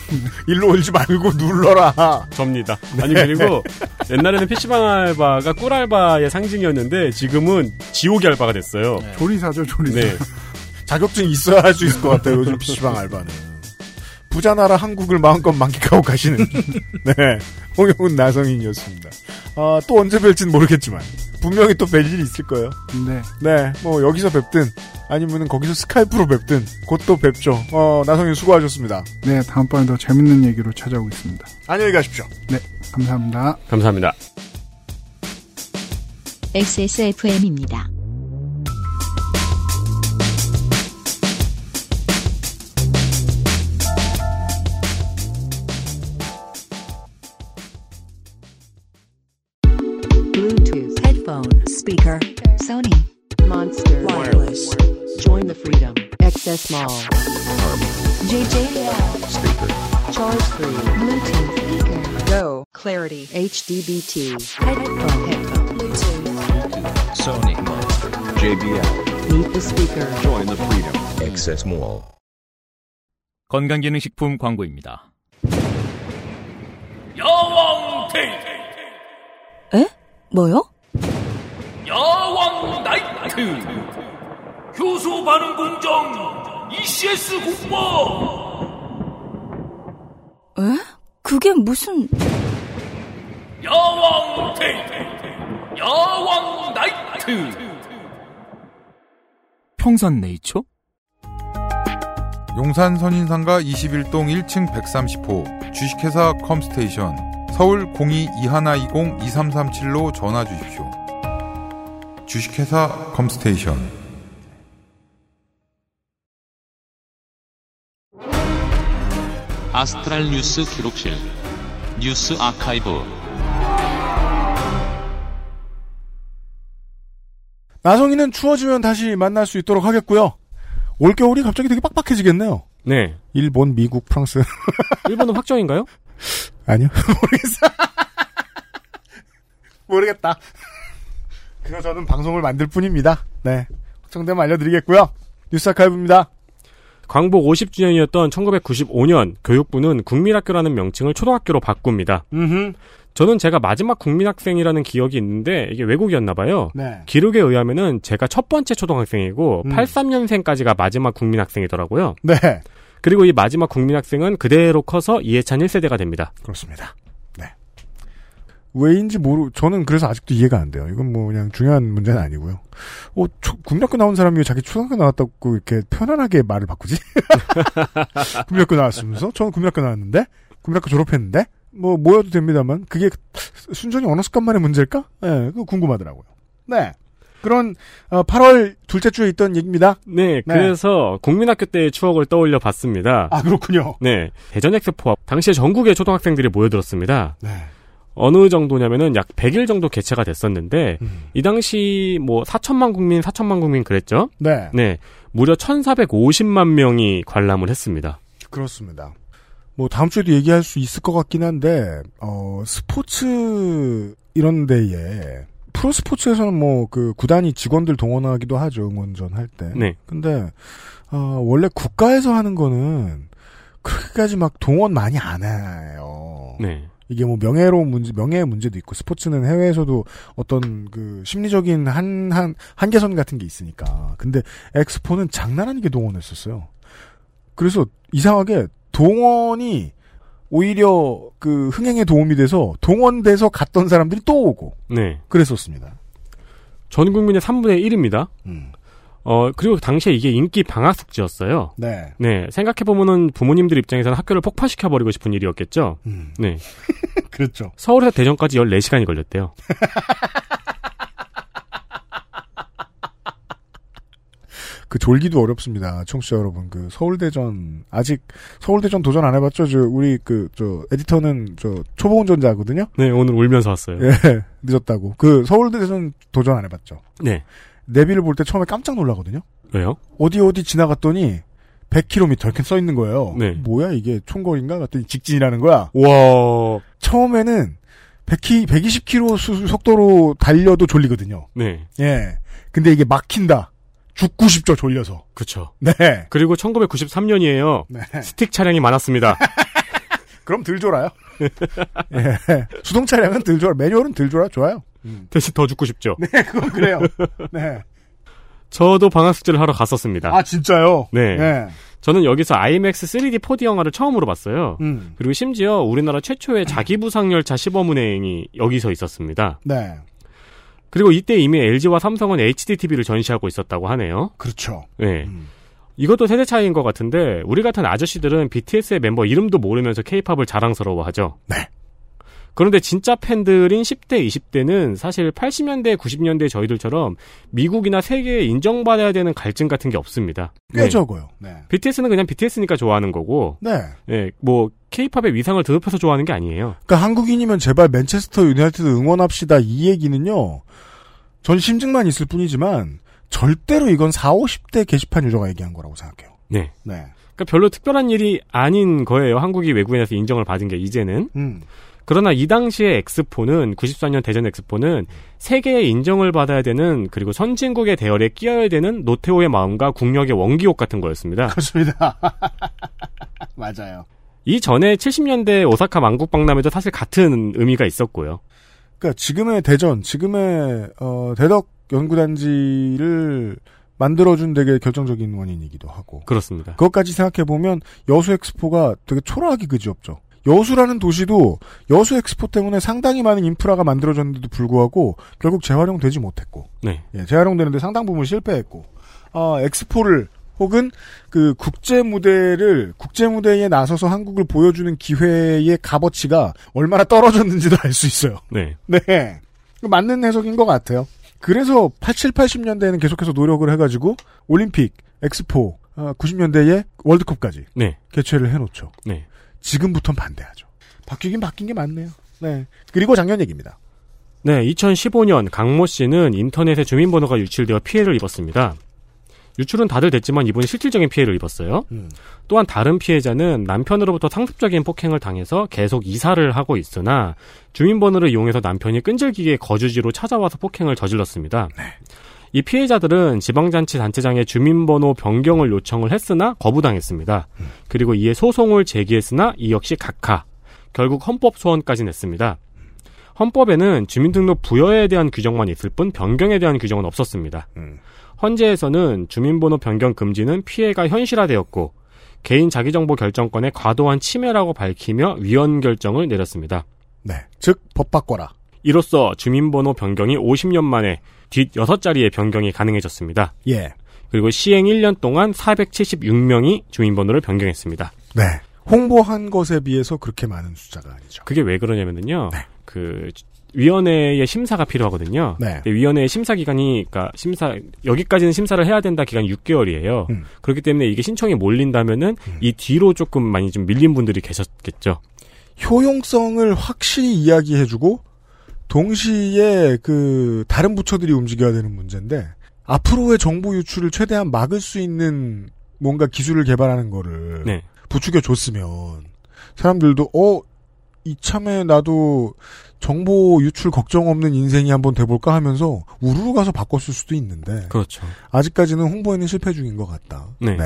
일로 올지 말고 눌러라. 접니다. 아니 그리고 옛날에는 PC방 알바가 꿀 알바의 상징이었는데 지금은 지옥의 알바가 됐어요. 조리사죠, 조리사. 네. 자격증이 있어야 할 수 있을 것 같아요, 요즘 PC방 알바는. 부자 나라 한국을 마음껏 만끽하고 가시는, 네. 홍영훈 나성인이었습니다. 아, 또 언제 뵐진 모르겠지만, 분명히 또 뵐 일이 있을 거예요. 네. 네, 뭐, 여기서 뵙든, 아니면은 거기서 스카이프로 뵙든, 곧 또 뵙죠. 어, 나성인 수고하셨습니다. 네, 다음번에 더 재밌는 얘기로 찾아오겠습니다. 안녕히 가십시오. 네, 감사합니다. 감사합니다. XSFM입니다. Speaker. Sony. Monster. Wireless. Join the freedom. XS Mall. JJL. Speaker. Charge 3. Bluetooth. Speaker. Go. Clarity. HDBT. Headphone. Headphone. Bluetooth. Sony Monster. JBL. Meet the speaker. Join the freedom. Access Mall. 건강기능식품 광고입니다. 야왕 테이트 에? 뭐요? 야왕 나이트 효소 반응 공정 ECS 공모 에? 그게 무슨... 야왕 테이트 야왕 나이트 평산 네이처? 용산 선인상가 21동 1층 130호 주식회사 컴스테이션 서울 02-2120-2337로 전화 주십시오. 주식회사 컴스테이션 아스트랄 뉴스 기록실 뉴스 아카이브 나성이는 추워지면 다시 만날 수 있도록 하겠고요. 올겨울이 갑자기 되게 빡빡해지겠네요. 네. 일본, 미국, 프랑스. 일본은 확정인가요? 아니요. 모르겠어. 모르겠다. 그거 저는 방송을 만들 뿐입니다. 네. 확정되면 알려드리겠고요. 뉴스 아카이브입니다. 광복 50주년이었던 1995년 교육부는 국민학교라는 명칭을 초등학교로 바꿉니다. 음흠. 저는 제가 마지막 국민학생이라는 기억이 있는데 이게 외국이었나 봐요. 네. 기록에 의하면은 제가 첫 번째 초등학생이고 음. 83년생까지가 마지막 국민학생이더라고요. 네. 그리고 이 마지막 국민학생은 그대로 커서 이해찬 1세대가 됩니다. 그렇습니다. 네. 왜인지 모르, 저는 그래서 아직도 이해가 안 돼요. 이건 뭐 그냥 중요한 문제는 아니고요. 어, 초- 국민학교 나온 사람이 왜 자기 초등학교 나왔다고 이렇게 편안하게 말을 바꾸지? 국민학교 나왔으면서? 저는 국민학교 나왔는데? 국민학교 졸업했는데? 뭐, 모여도 됩니다만, 그게 순전히 언어 습관만의 문제일까? 예, 네, 그거 궁금하더라고요. 네. 그런, 어, 8월 둘째 주에 있던 얘기입니다. 네, 그래서 국민학교 때의 추억을 떠올려 봤습니다. 아, 그렇군요. 네. 대전 엑스포 당시에 전국의 초등학생들이 모여들었습니다. 네. 어느 정도냐면은 약 100일 정도 개최가 됐었는데 음. 이 당시 뭐 4천만 국민, 4천만 국민 그랬죠? 네. 네. 무려 1,450만 명이 관람을 했습니다. 그렇습니다. 뭐 다음 주에도 얘기할 수 있을 것 같긴 한데 어 스포츠 이런 데에 프로 스포츠에서는 뭐 그 구단이 직원들 동원하기도 하죠 응원전 할 때. 네. 근데 어 원래 국가에서 하는 거는 그렇게까지 막 동원 많이 안 해요. 네. 이게 뭐 명예로운 문제, 명예의 문제도 있고 스포츠는 해외에서도 어떤 그 심리적인 한, 한, 한계선 같은 게 있으니까. 근데 엑스포는 장난 아니게 동원했었어요. 그래서 이상하게 동원이 오히려 그 흥행에 도움이 돼서 동원돼서 갔던 사람들이 또 오고 네. 그랬었습니다. 전 국민의 3분의 1입니다. 음. 어, 그리고 당시에 이게 인기 방학 숙제였어요. 네. 네. 생각해보면은 부모님들 입장에서는 학교를 폭파시켜버리고 싶은 일이었겠죠. 음. 네. 그렇죠. 서울에서 대전까지 14시간이 걸렸대요. 그 졸기도 어렵습니다. 청취자 여러분. 그 서울대전 아직 서울대전 도전 안 해봤죠? 저 우리 그 저 에디터는 저 초보 운전자거든요. 네, 오늘 울면서 왔어요. 예, 늦었다고. 그 서울대전 도전 안 해봤죠. 네. 내비를 볼 때 처음에 깜짝 놀라거든요. 왜요? 어디 어디 지나갔더니 100km 이렇게 써 있는 거예요. 네. 뭐야 이게 총거리인가? 갔더니 직진이라는 거야. 와. 처음에는 100, 120km 수- 속도로 달려도 졸리거든요. 네. 예. 근데 이게 막힌다. 죽고 싶죠, 졸려서. 그쵸. 네. 그리고 1993년이에요. 네. 스틱 차량이 많았습니다. 그럼 덜 졸아요. 예. 수동 차량은 덜 졸아. 매뉴얼은 덜 졸아. 좋아요. 대신 더 죽고 싶죠. 네, 그건 그래요. 네. 저도 방학 숙제를 하러 갔었습니다. 아, 진짜요? 네. 네. 저는 여기서 IMAX 3D 4D 영화를 처음으로 봤어요. 음. 그리고 심지어 우리나라 최초의 자기부상열차 시범운행이 여기서 있었습니다. 네. 그리고 이때 이미 LG와 삼성은 HD TV를 전시하고 있었다고 하네요. 그렇죠. 네. 이것도 세대 차이인 것 같은데 우리 같은 아저씨들은 BTS의 멤버 이름도 모르면서 케이팝을 자랑스러워하죠. 네. 그런데 진짜 팬들인 10대, 20대는 사실 80년대, 90년대 저희들처럼 미국이나 세계에 인정받아야 되는 갈증 같은 게 없습니다. 꽤 적어요. 네. BTS는 그냥 BTS니까 좋아하는 거고, 네. 예, 뭐 케이팝의 위상을 드높여서 좋아하는 게 아니에요. 그러니까 한국인이면 제발 맨체스터 유나이티드 응원합시다 이 얘기는요. 전 심증만 있을 뿐이지만 절대로 이건 4, 50대 게시판 유저가 얘기한 거라고 생각해요. 네. 네. 그러니까 별로 특별한 일이 아닌 거예요. 한국이 외국인에서 인정을 받은 게 이제는. 음. 그러나 이 당시에 엑스포는 94년 대전 엑스포는 세계의 인정을 받아야 되는 그리고 선진국의 대열에 끼어야 되는 노태우의 마음과 국력의 원기옥 같은 거였습니다. 그렇습니다. 맞아요. 이 전에 70년대 오사카 만국 박람회도 사실 같은 의미가 있었고요. 그러니까 지금의 대전, 지금의 어, 대덕 연구단지를 만들어준 되게 결정적인 원인이기도 하고. 그렇습니다. 그것까지 생각해 보면 여수 엑스포가 되게 초라하기 그지없죠. 여수라는 도시도 여수 엑스포 때문에 상당히 많은 인프라가 만들어졌는데도 불구하고 결국 재활용되지 못했고, 네. 예, 재활용되는데 상당 부분 실패했고, 아, 엑스포를 혹은 그 국제 무대를 국제 무대에 나서서 한국을 보여주는 기회의 값어치가 얼마나 떨어졌는지도 알 수 있어요. 네. 네. 맞는 해석인 것 같아요. 그래서 87, 80년대에는 계속해서 노력을 해가지고 올림픽, 엑스포, 90년대에 월드컵까지 네. 개최를 해놓죠. 네. 지금부터는 반대하죠. 바뀌긴 바뀐 게 맞네요. 네. 그리고 작년 얘기입니다. 네, 2015년 강모 씨는 인터넷에 주민번호가 유출되어 피해를 입었습니다. 유출은 다들 됐지만 이분이 실질적인 피해를 입었어요. 음. 또한 다른 피해자는 남편으로부터 상습적인 폭행을 당해서 계속 이사를 하고 있으나 주민번호를 이용해서 남편이 끈질기게 거주지로 찾아와서 폭행을 저질렀습니다. 이 피해자들은 지방자치 단체장에 주민번호 변경을 요청을 했으나 거부당했습니다. 그리고 이에 소송을 제기했으나 이 역시 각하. 결국 헌법 소원까지 냈습니다. 헌법에는 주민등록 부여에 대한 규정만 있을 뿐 변경에 대한 규정은 없었습니다. 헌재에서는 주민번호 변경 금지는 피해가 현실화되었고 개인 자기정보 결정권의 과도한 침해라고 밝히며 위헌 결정을 내렸습니다. 네. 즉, 법 바꿔라. 이로써 주민번호 변경이 50년 만에 뒷 6자리의 변경이 가능해졌습니다. 예. 그리고 시행 1년 동안 476명이 주민번호를 변경했습니다. 네. 홍보한 것에 비해서 그렇게 많은 숫자가 아니죠. 그게 왜 그러냐면요. 그 위원회의 심사가 필요하거든요. 네. 위원회의 심사 기간이 그러니까 심사 여기까지는 심사를 해야 된다 기간이 6개월이에요. 음. 그렇기 때문에 이게 신청이 몰린다면은 이 뒤로 조금 많이 좀 밀린 분들이 계셨겠죠. 효용성을 확실히 이야기해주고 동시에 그 다른 부처들이 움직여야 되는 문제인데 앞으로의 정보 유출을 최대한 막을 수 있는 뭔가 기술을 개발하는 거를 네. 부추겨 줬으면 사람들도 어 이참에 나도 정보 유출 걱정 없는 인생이 한번 돼볼까 하면서 우르르 가서 바꿨을 수도 있는데 그렇죠. 아직까지는 홍보에는 실패 중인 것 같다. 네.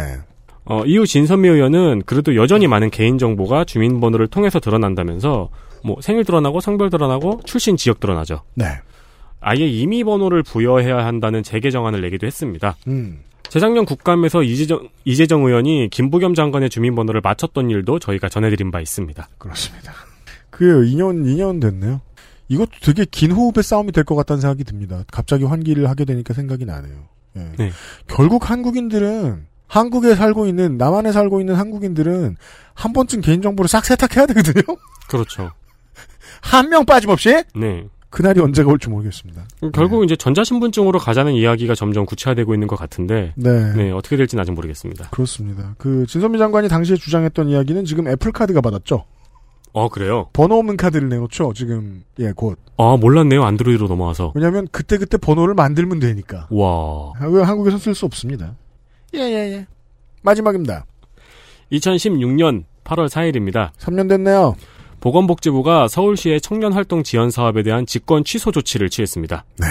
어, 이후 진선미 의원은 그래도 여전히 많은 개인 정보가 주민번호를 통해서 드러난다면서 뭐 생일 드러나고 성별 드러나고 출신 지역 드러나죠. 네. 아예 임의 번호를 부여해야 한다는 재개 정안을 내기도 했습니다. 음. 재작년 국감에서 이재정, 이재정 의원이 김부겸 장관의 주민번호를 맞췄던 일도 저희가 전해드린 바 있습니다. 그렇습니다. 그래요. 2년, 2년 됐네요. 이것도 되게 긴 호흡의 싸움이 될 것 같다는 생각이 듭니다. 갑자기 환기를 하게 되니까 생각이 나네요. 예. 네. 결국 한국인들은 한국에 살고 있는 남한에 살고 있는 한국인들은 한 번쯤 개인 정보를 싹 세탁해야 되거든요. 그렇죠. 한 명 빠짐없이 네. 그날이 언제가 올지 모르겠습니다. 결국 이제 전자신분증으로 가자는 이야기가 점점 구체화되고 있는 것 같은데, 네. 어떻게 될지는 아직 모르겠습니다. 그렇습니다. 그 진선미 장관이 당시에 주장했던 이야기는 지금 애플 카드가 받았죠. 어 그래요? 번호 없는 카드를 내놓죠. 지금 예 곧. 아 몰랐네요. 안드로이드로 넘어와서. 왜냐하면 그때 그때 번호를 만들면 되니까. 와. 왜 한국에서 쓸 수 없습니다. 예예예. 예, 마지막입니다. 2016년 8월 4일입니다. 3년 됐네요. 보건복지부가 서울시의 청년활동 지원 사업에 대한 직권 취소 조치를 취했습니다. 네.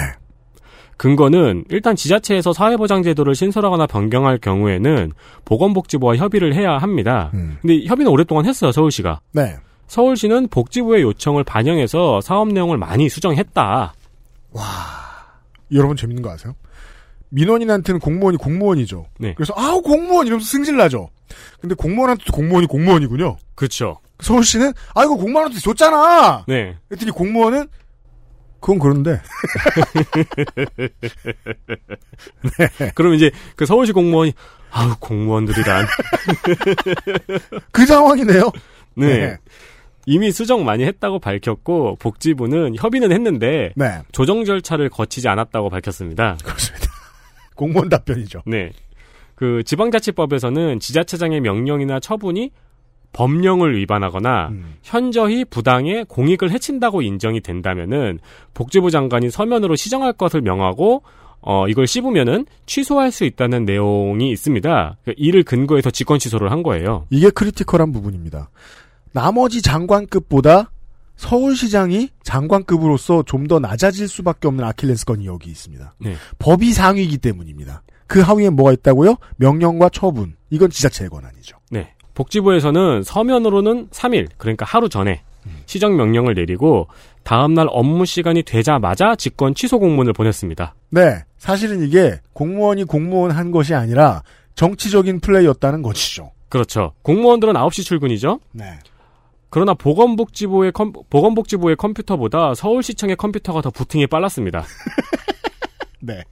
근거는 일단 지자체에서 사회보장제도를 신설하거나 변경할 경우에는 보건복지부와 협의를 해야 합니다. 근데 협의는 오랫동안 했어요, 서울시가. 네. 서울시는 복지부의 요청을 반영해서 사업 내용을 많이 수정했다. 여러분 재밌는 거 아세요? 민원인한테는 공무원이 공무원이죠. 네. 그래서 아우 공무원 이러면서 승질나죠. 근데 공무원한테도 공무원이 공무원이군요. 그렇죠. 서울시는 아 이거 공무원한테 줬잖아. 네. 그랬더니 공무원은 그건 그런데 그럼 이제 그 서울시 공무원이 아우 공무원들이란 그 상황이네요. 네. 네. 이미 수정 많이 했다고 밝혔고 복지부는 협의는 했는데 네. 조정 절차를 거치지 않았다고 밝혔습니다. 그렇습니다. 공무원 답변이죠. 네. 그 지방자치법에서는 지자체장의 명령이나 처분이 법령을 위반하거나 음. 현저히 부당해 공익을 해친다고 인정이 된다면은 복지부 장관이 서면으로 시정할 것을 명하고 어 이걸 씹으면은 취소할 수 있다는 내용이 있습니다. 그 이를 근거해서 직권 취소를 한 거예요. 이게 critical한 부분입니다. 나머지 장관급보다 서울시장이 장관급으로서 좀 더 낮아질 수밖에 없는 아킬레스건이 여기 있습니다. 네. 법이 상위이기 때문입니다. 그 하위에 뭐가 있다고요? 명령과 처분. 이건 지자체의 권한이죠. 네. 복지부에서는 서면으로는 3일, 그러니까 하루 전에 시정 명령을 내리고 다음날 업무 시간이 되자마자 직권 취소 공문을 보냈습니다. 네. 사실은 이게 공무원이 공무원 한 것이 아니라 정치적인 플레이였다는 것이죠. 그렇죠. 공무원들은 9시 출근이죠. 네. 그러나 보건복지부의 컴, 보건복지부의 컴퓨터보다 서울시청의 컴퓨터가 더 부팅이 빨랐습니다. 네.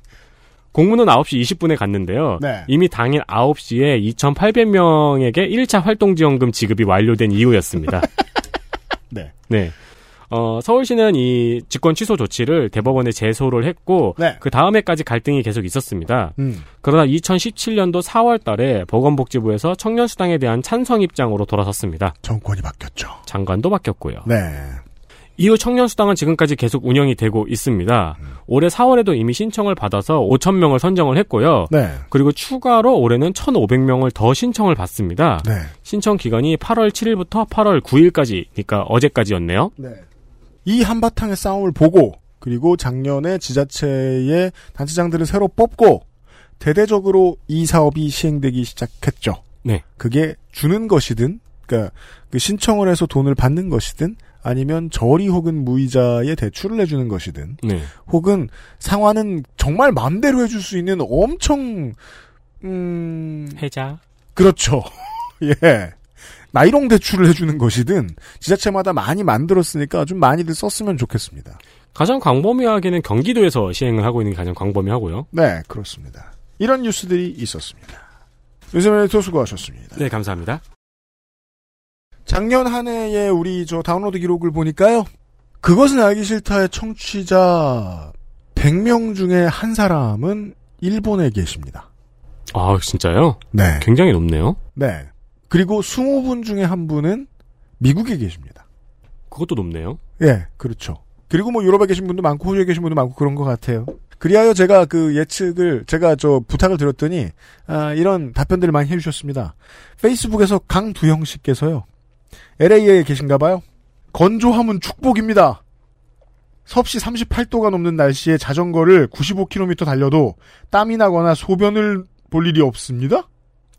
공문은 9시 20분에 갔는데요. 네. 이미 당일 9시에 2,800명에게 1차 활동지원금 지급이 완료된 이후였습니다. 네. 네. 어, 서울시는 이 직권 취소 조치를 대법원에 제소를 했고 네. 그 다음 해까지 갈등이 계속 있었습니다. 음. 그러나 2017년도 4월 달에 보건복지부에서 청년수당에 대한 찬성 입장으로 돌아섰습니다. 정권이 바뀌었죠. 장관도 바뀌었고요. 네. 이후 청년수당은 지금까지 계속 운영이 되고 있습니다. 올해 4월에도 이미 신청을 받아서 5,000명을 선정을 했고요. 네. 그리고 추가로 올해는 1,500명을 더 신청을 받습니다. 네. 신청 기간이 8월 7일부터 8월 9일까지, 그러니까 어제까지였네요. 이 한바탕의 싸움을 보고 그리고 작년에 지자체의 단체장들을 새로 뽑고 대대적으로 이 사업이 시행되기 시작했죠. 네. 그게 주는 것이든 그러니까 그 신청을 해서 돈을 받는 것이든 아니면 저리 혹은 무이자의 대출을 해주는 것이든 네. 혹은 상환은 정말 마음대로 해줄 수 있는 엄청 음 해자. 그렇죠. 예. 나이롱 대출을 해주는 것이든 지자체마다 많이 만들었으니까 좀 많이들 썼으면 좋겠습니다. 가장 광범위하게는 경기도에서 시행을 하고 있는 게 가장 광범위하고요. 네, 그렇습니다. 이런 뉴스들이 있었습니다. 요즘에 에디터 수고하셨습니다. 네, 감사합니다. 작년 한 해에 우리 저 다운로드 기록을 보니까요. 그것은 알기 싫다의 청취자 100명 중에 한 사람은 일본에 계십니다. 아, 진짜요? 네. 굉장히 높네요. 네. 그리고 20분 중에 한 분은 미국에 계십니다. 그것도 높네요. 예, 그렇죠. 그리고 뭐 유럽에 계신 분도 많고 호주에 계신 분도 많고 그런 것 같아요. 그리하여 제가 그 예측을 제가 저 부탁을 드렸더니 아, 이런 답변들을 많이 해주셨습니다. 페이스북에서 강두영 씨께서요. LA에 계신가 봐요. 건조함은 축복입니다. 섭씨 38도가 넘는 날씨에 자전거를 95km 달려도 땀이 나거나 소변을 볼 일이 없습니다.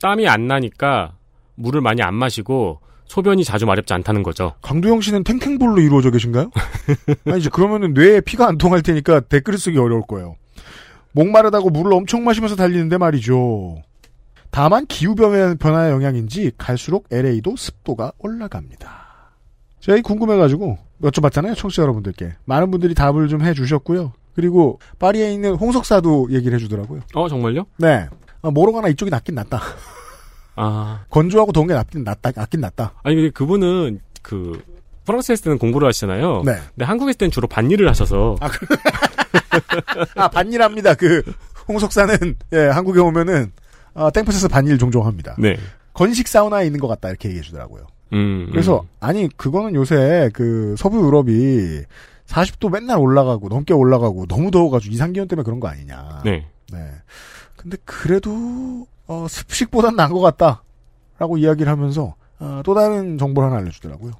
땀이 안 나니까 물을 많이 안 마시고 소변이 자주 마렵지 않다는 거죠. 강두영 씨는 탱탱볼로 이루어져 계신가요? 아니, 이제 그러면은 뇌에 피가 안 통할 테니까 댓글을 쓰기 어려울 거예요. 목마르다고 물을 엄청 마시면서 달리는데 말이죠. 다만 기후변화의 변화의 영향인지 갈수록 LA도 습도가 올라갑니다. 제가 이 궁금해가지고 여쭤봤잖아요, 청취자 여러분들께. 많은 분들이 답을 좀 해주셨고요. 그리고 파리에 있는 홍석사도 얘기를 해주더라고요. 어, 정말요? 네. 아, 뭐로가나 이쪽이 낫긴 낫다. 아. 건조하고 더운 게 낫긴 낫다, 낫긴 낫다. 아니, 근데 그분은 그, 프랑스에 있을 때는 공부를 하시잖아요. 네. 근데 한국에 있을 때는 주로 반일을 하셔서. 아, 아, 반일합니다. 그, 홍석사는, 예, 한국에 오면은, 아, 땡볕에서 반일 종종 합니다. 네. 건식 사우나에 있는 것 같다, 이렇게 얘기해 주더라고요. 음. 그래서, 음. 아니, 그거는 요새, 그, 서부 유럽이 40도 맨날 올라가고, 넘게 올라가고, 너무 더워가지고 이상기온 때문에 그런 거 아니냐. 네. 네. 근데 그래도, 어, 습식보단 나은 것 같다. 라고 이야기를 하면서, 어, 또 다른 정보를 하나 알려주더라고요.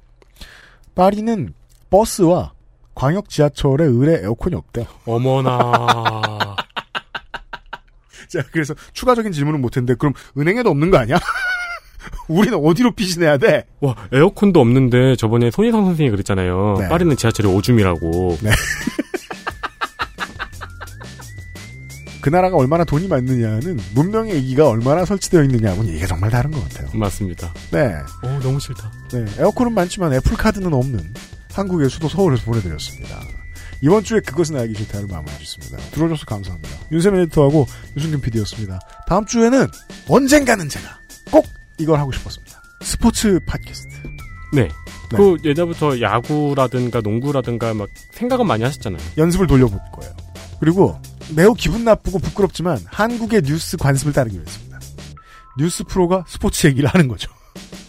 파리는 버스와 광역 지하철에 의뢰 에어컨이 없대요. 어머나. 자, 그래서 추가적인 질문은 못했는데, 그럼 은행에도 없는 거 아니야? 우리는 어디로 피신해야 돼? 와, 에어컨도 없는데 저번에 손희상 선생님이 그랬잖아요. 네. 파리는 지하철이 오줌이라고. 네. 그 나라가 얼마나 돈이 많느냐는 문명의 얘기가 얼마나 설치되어 있느냐하고는 얘기가 정말 다른 것 같아요. 맞습니다. 네. 어, 너무 싫다. 네. 에어컨은 많지만 애플 카드는 없는 한국의 수도 서울에서 보내드렸습니다. 이번 주에 그것은 알기 싫다를 마무리해 주습니다 들어줘서 감사합니다. 윤세민 에디터하고 유승균 PD였습니다. 다음 주에는 언젠가는 제가 꼭 이걸 하고 싶었습니다. 스포츠 팟캐스트. 네. 그 예전부터 야구라든가 농구라든가 막 생각은 많이 하셨잖아요. 연습을 돌려볼 거예요. 그리고 매우 기분 나쁘고 부끄럽지만 한국의 뉴스 관습을 따르기로 했습니다. 뉴스 프로가 스포츠 얘기를 하는 거죠.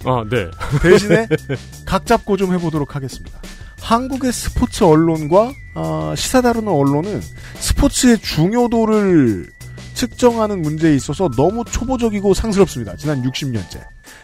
아, 네. 대신에 각 잡고 좀 해보도록 하겠습니다. 한국의 스포츠 언론과 아, 시사 다루는 언론은 스포츠의 중요도를 측정하는 문제에 있어서 너무 초보적이고 상스럽습니다. 지난 60년째.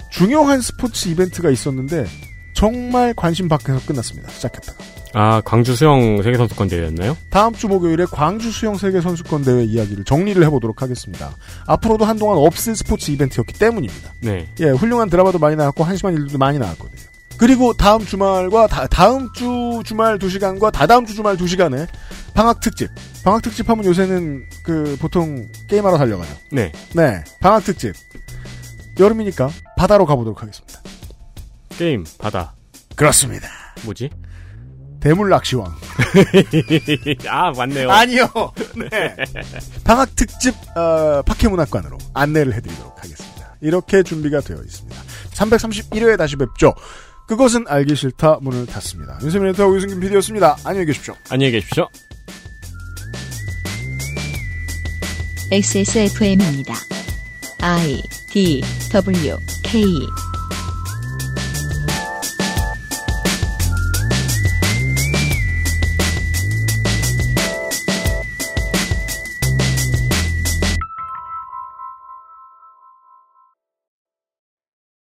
중요한 스포츠 이벤트가 있었는데 정말 관심 밖에서 끝났습니다. 시작했다가. 아, 광주 수영 세계 선수권 대회였나요? 다음 주 목요일에 광주 수영 세계 선수권 대회 이야기를 정리를 해 보도록 하겠습니다. 앞으로도 한동안 없을 스포츠 이벤트였기 때문입니다. 네. 예, 훌륭한 드라마도 많이 나왔고 한심한 일들도 많이 나왔거든요. 그리고 다음 주말과 다, 음주 주말 2시간과 다다음 주 주말 2시간에 방학 특집. 방학 특집 하면 요새는 그 보통 게임하러 달려가죠. 네. 네. 방학 특집. 여름이니까 바다로 가보도록 하겠습니다. 게임, 바다. 그렇습니다. 뭐지? 대물 낚시왕. 아, 맞네요. 아니요. 네. 방학 특집 어, 파케문학관으로 안내를 해드리도록 하겠습니다. 이렇게 준비가 되어 있습니다. 331회에 다시 뵙죠. 그것은 알기 싫다 문을 닫습니다. 윤세민 에디터하고 유승균 PD였습니다. 안녕히 계십시오. 안녕히 계십시오. XSFM입니다. I D W K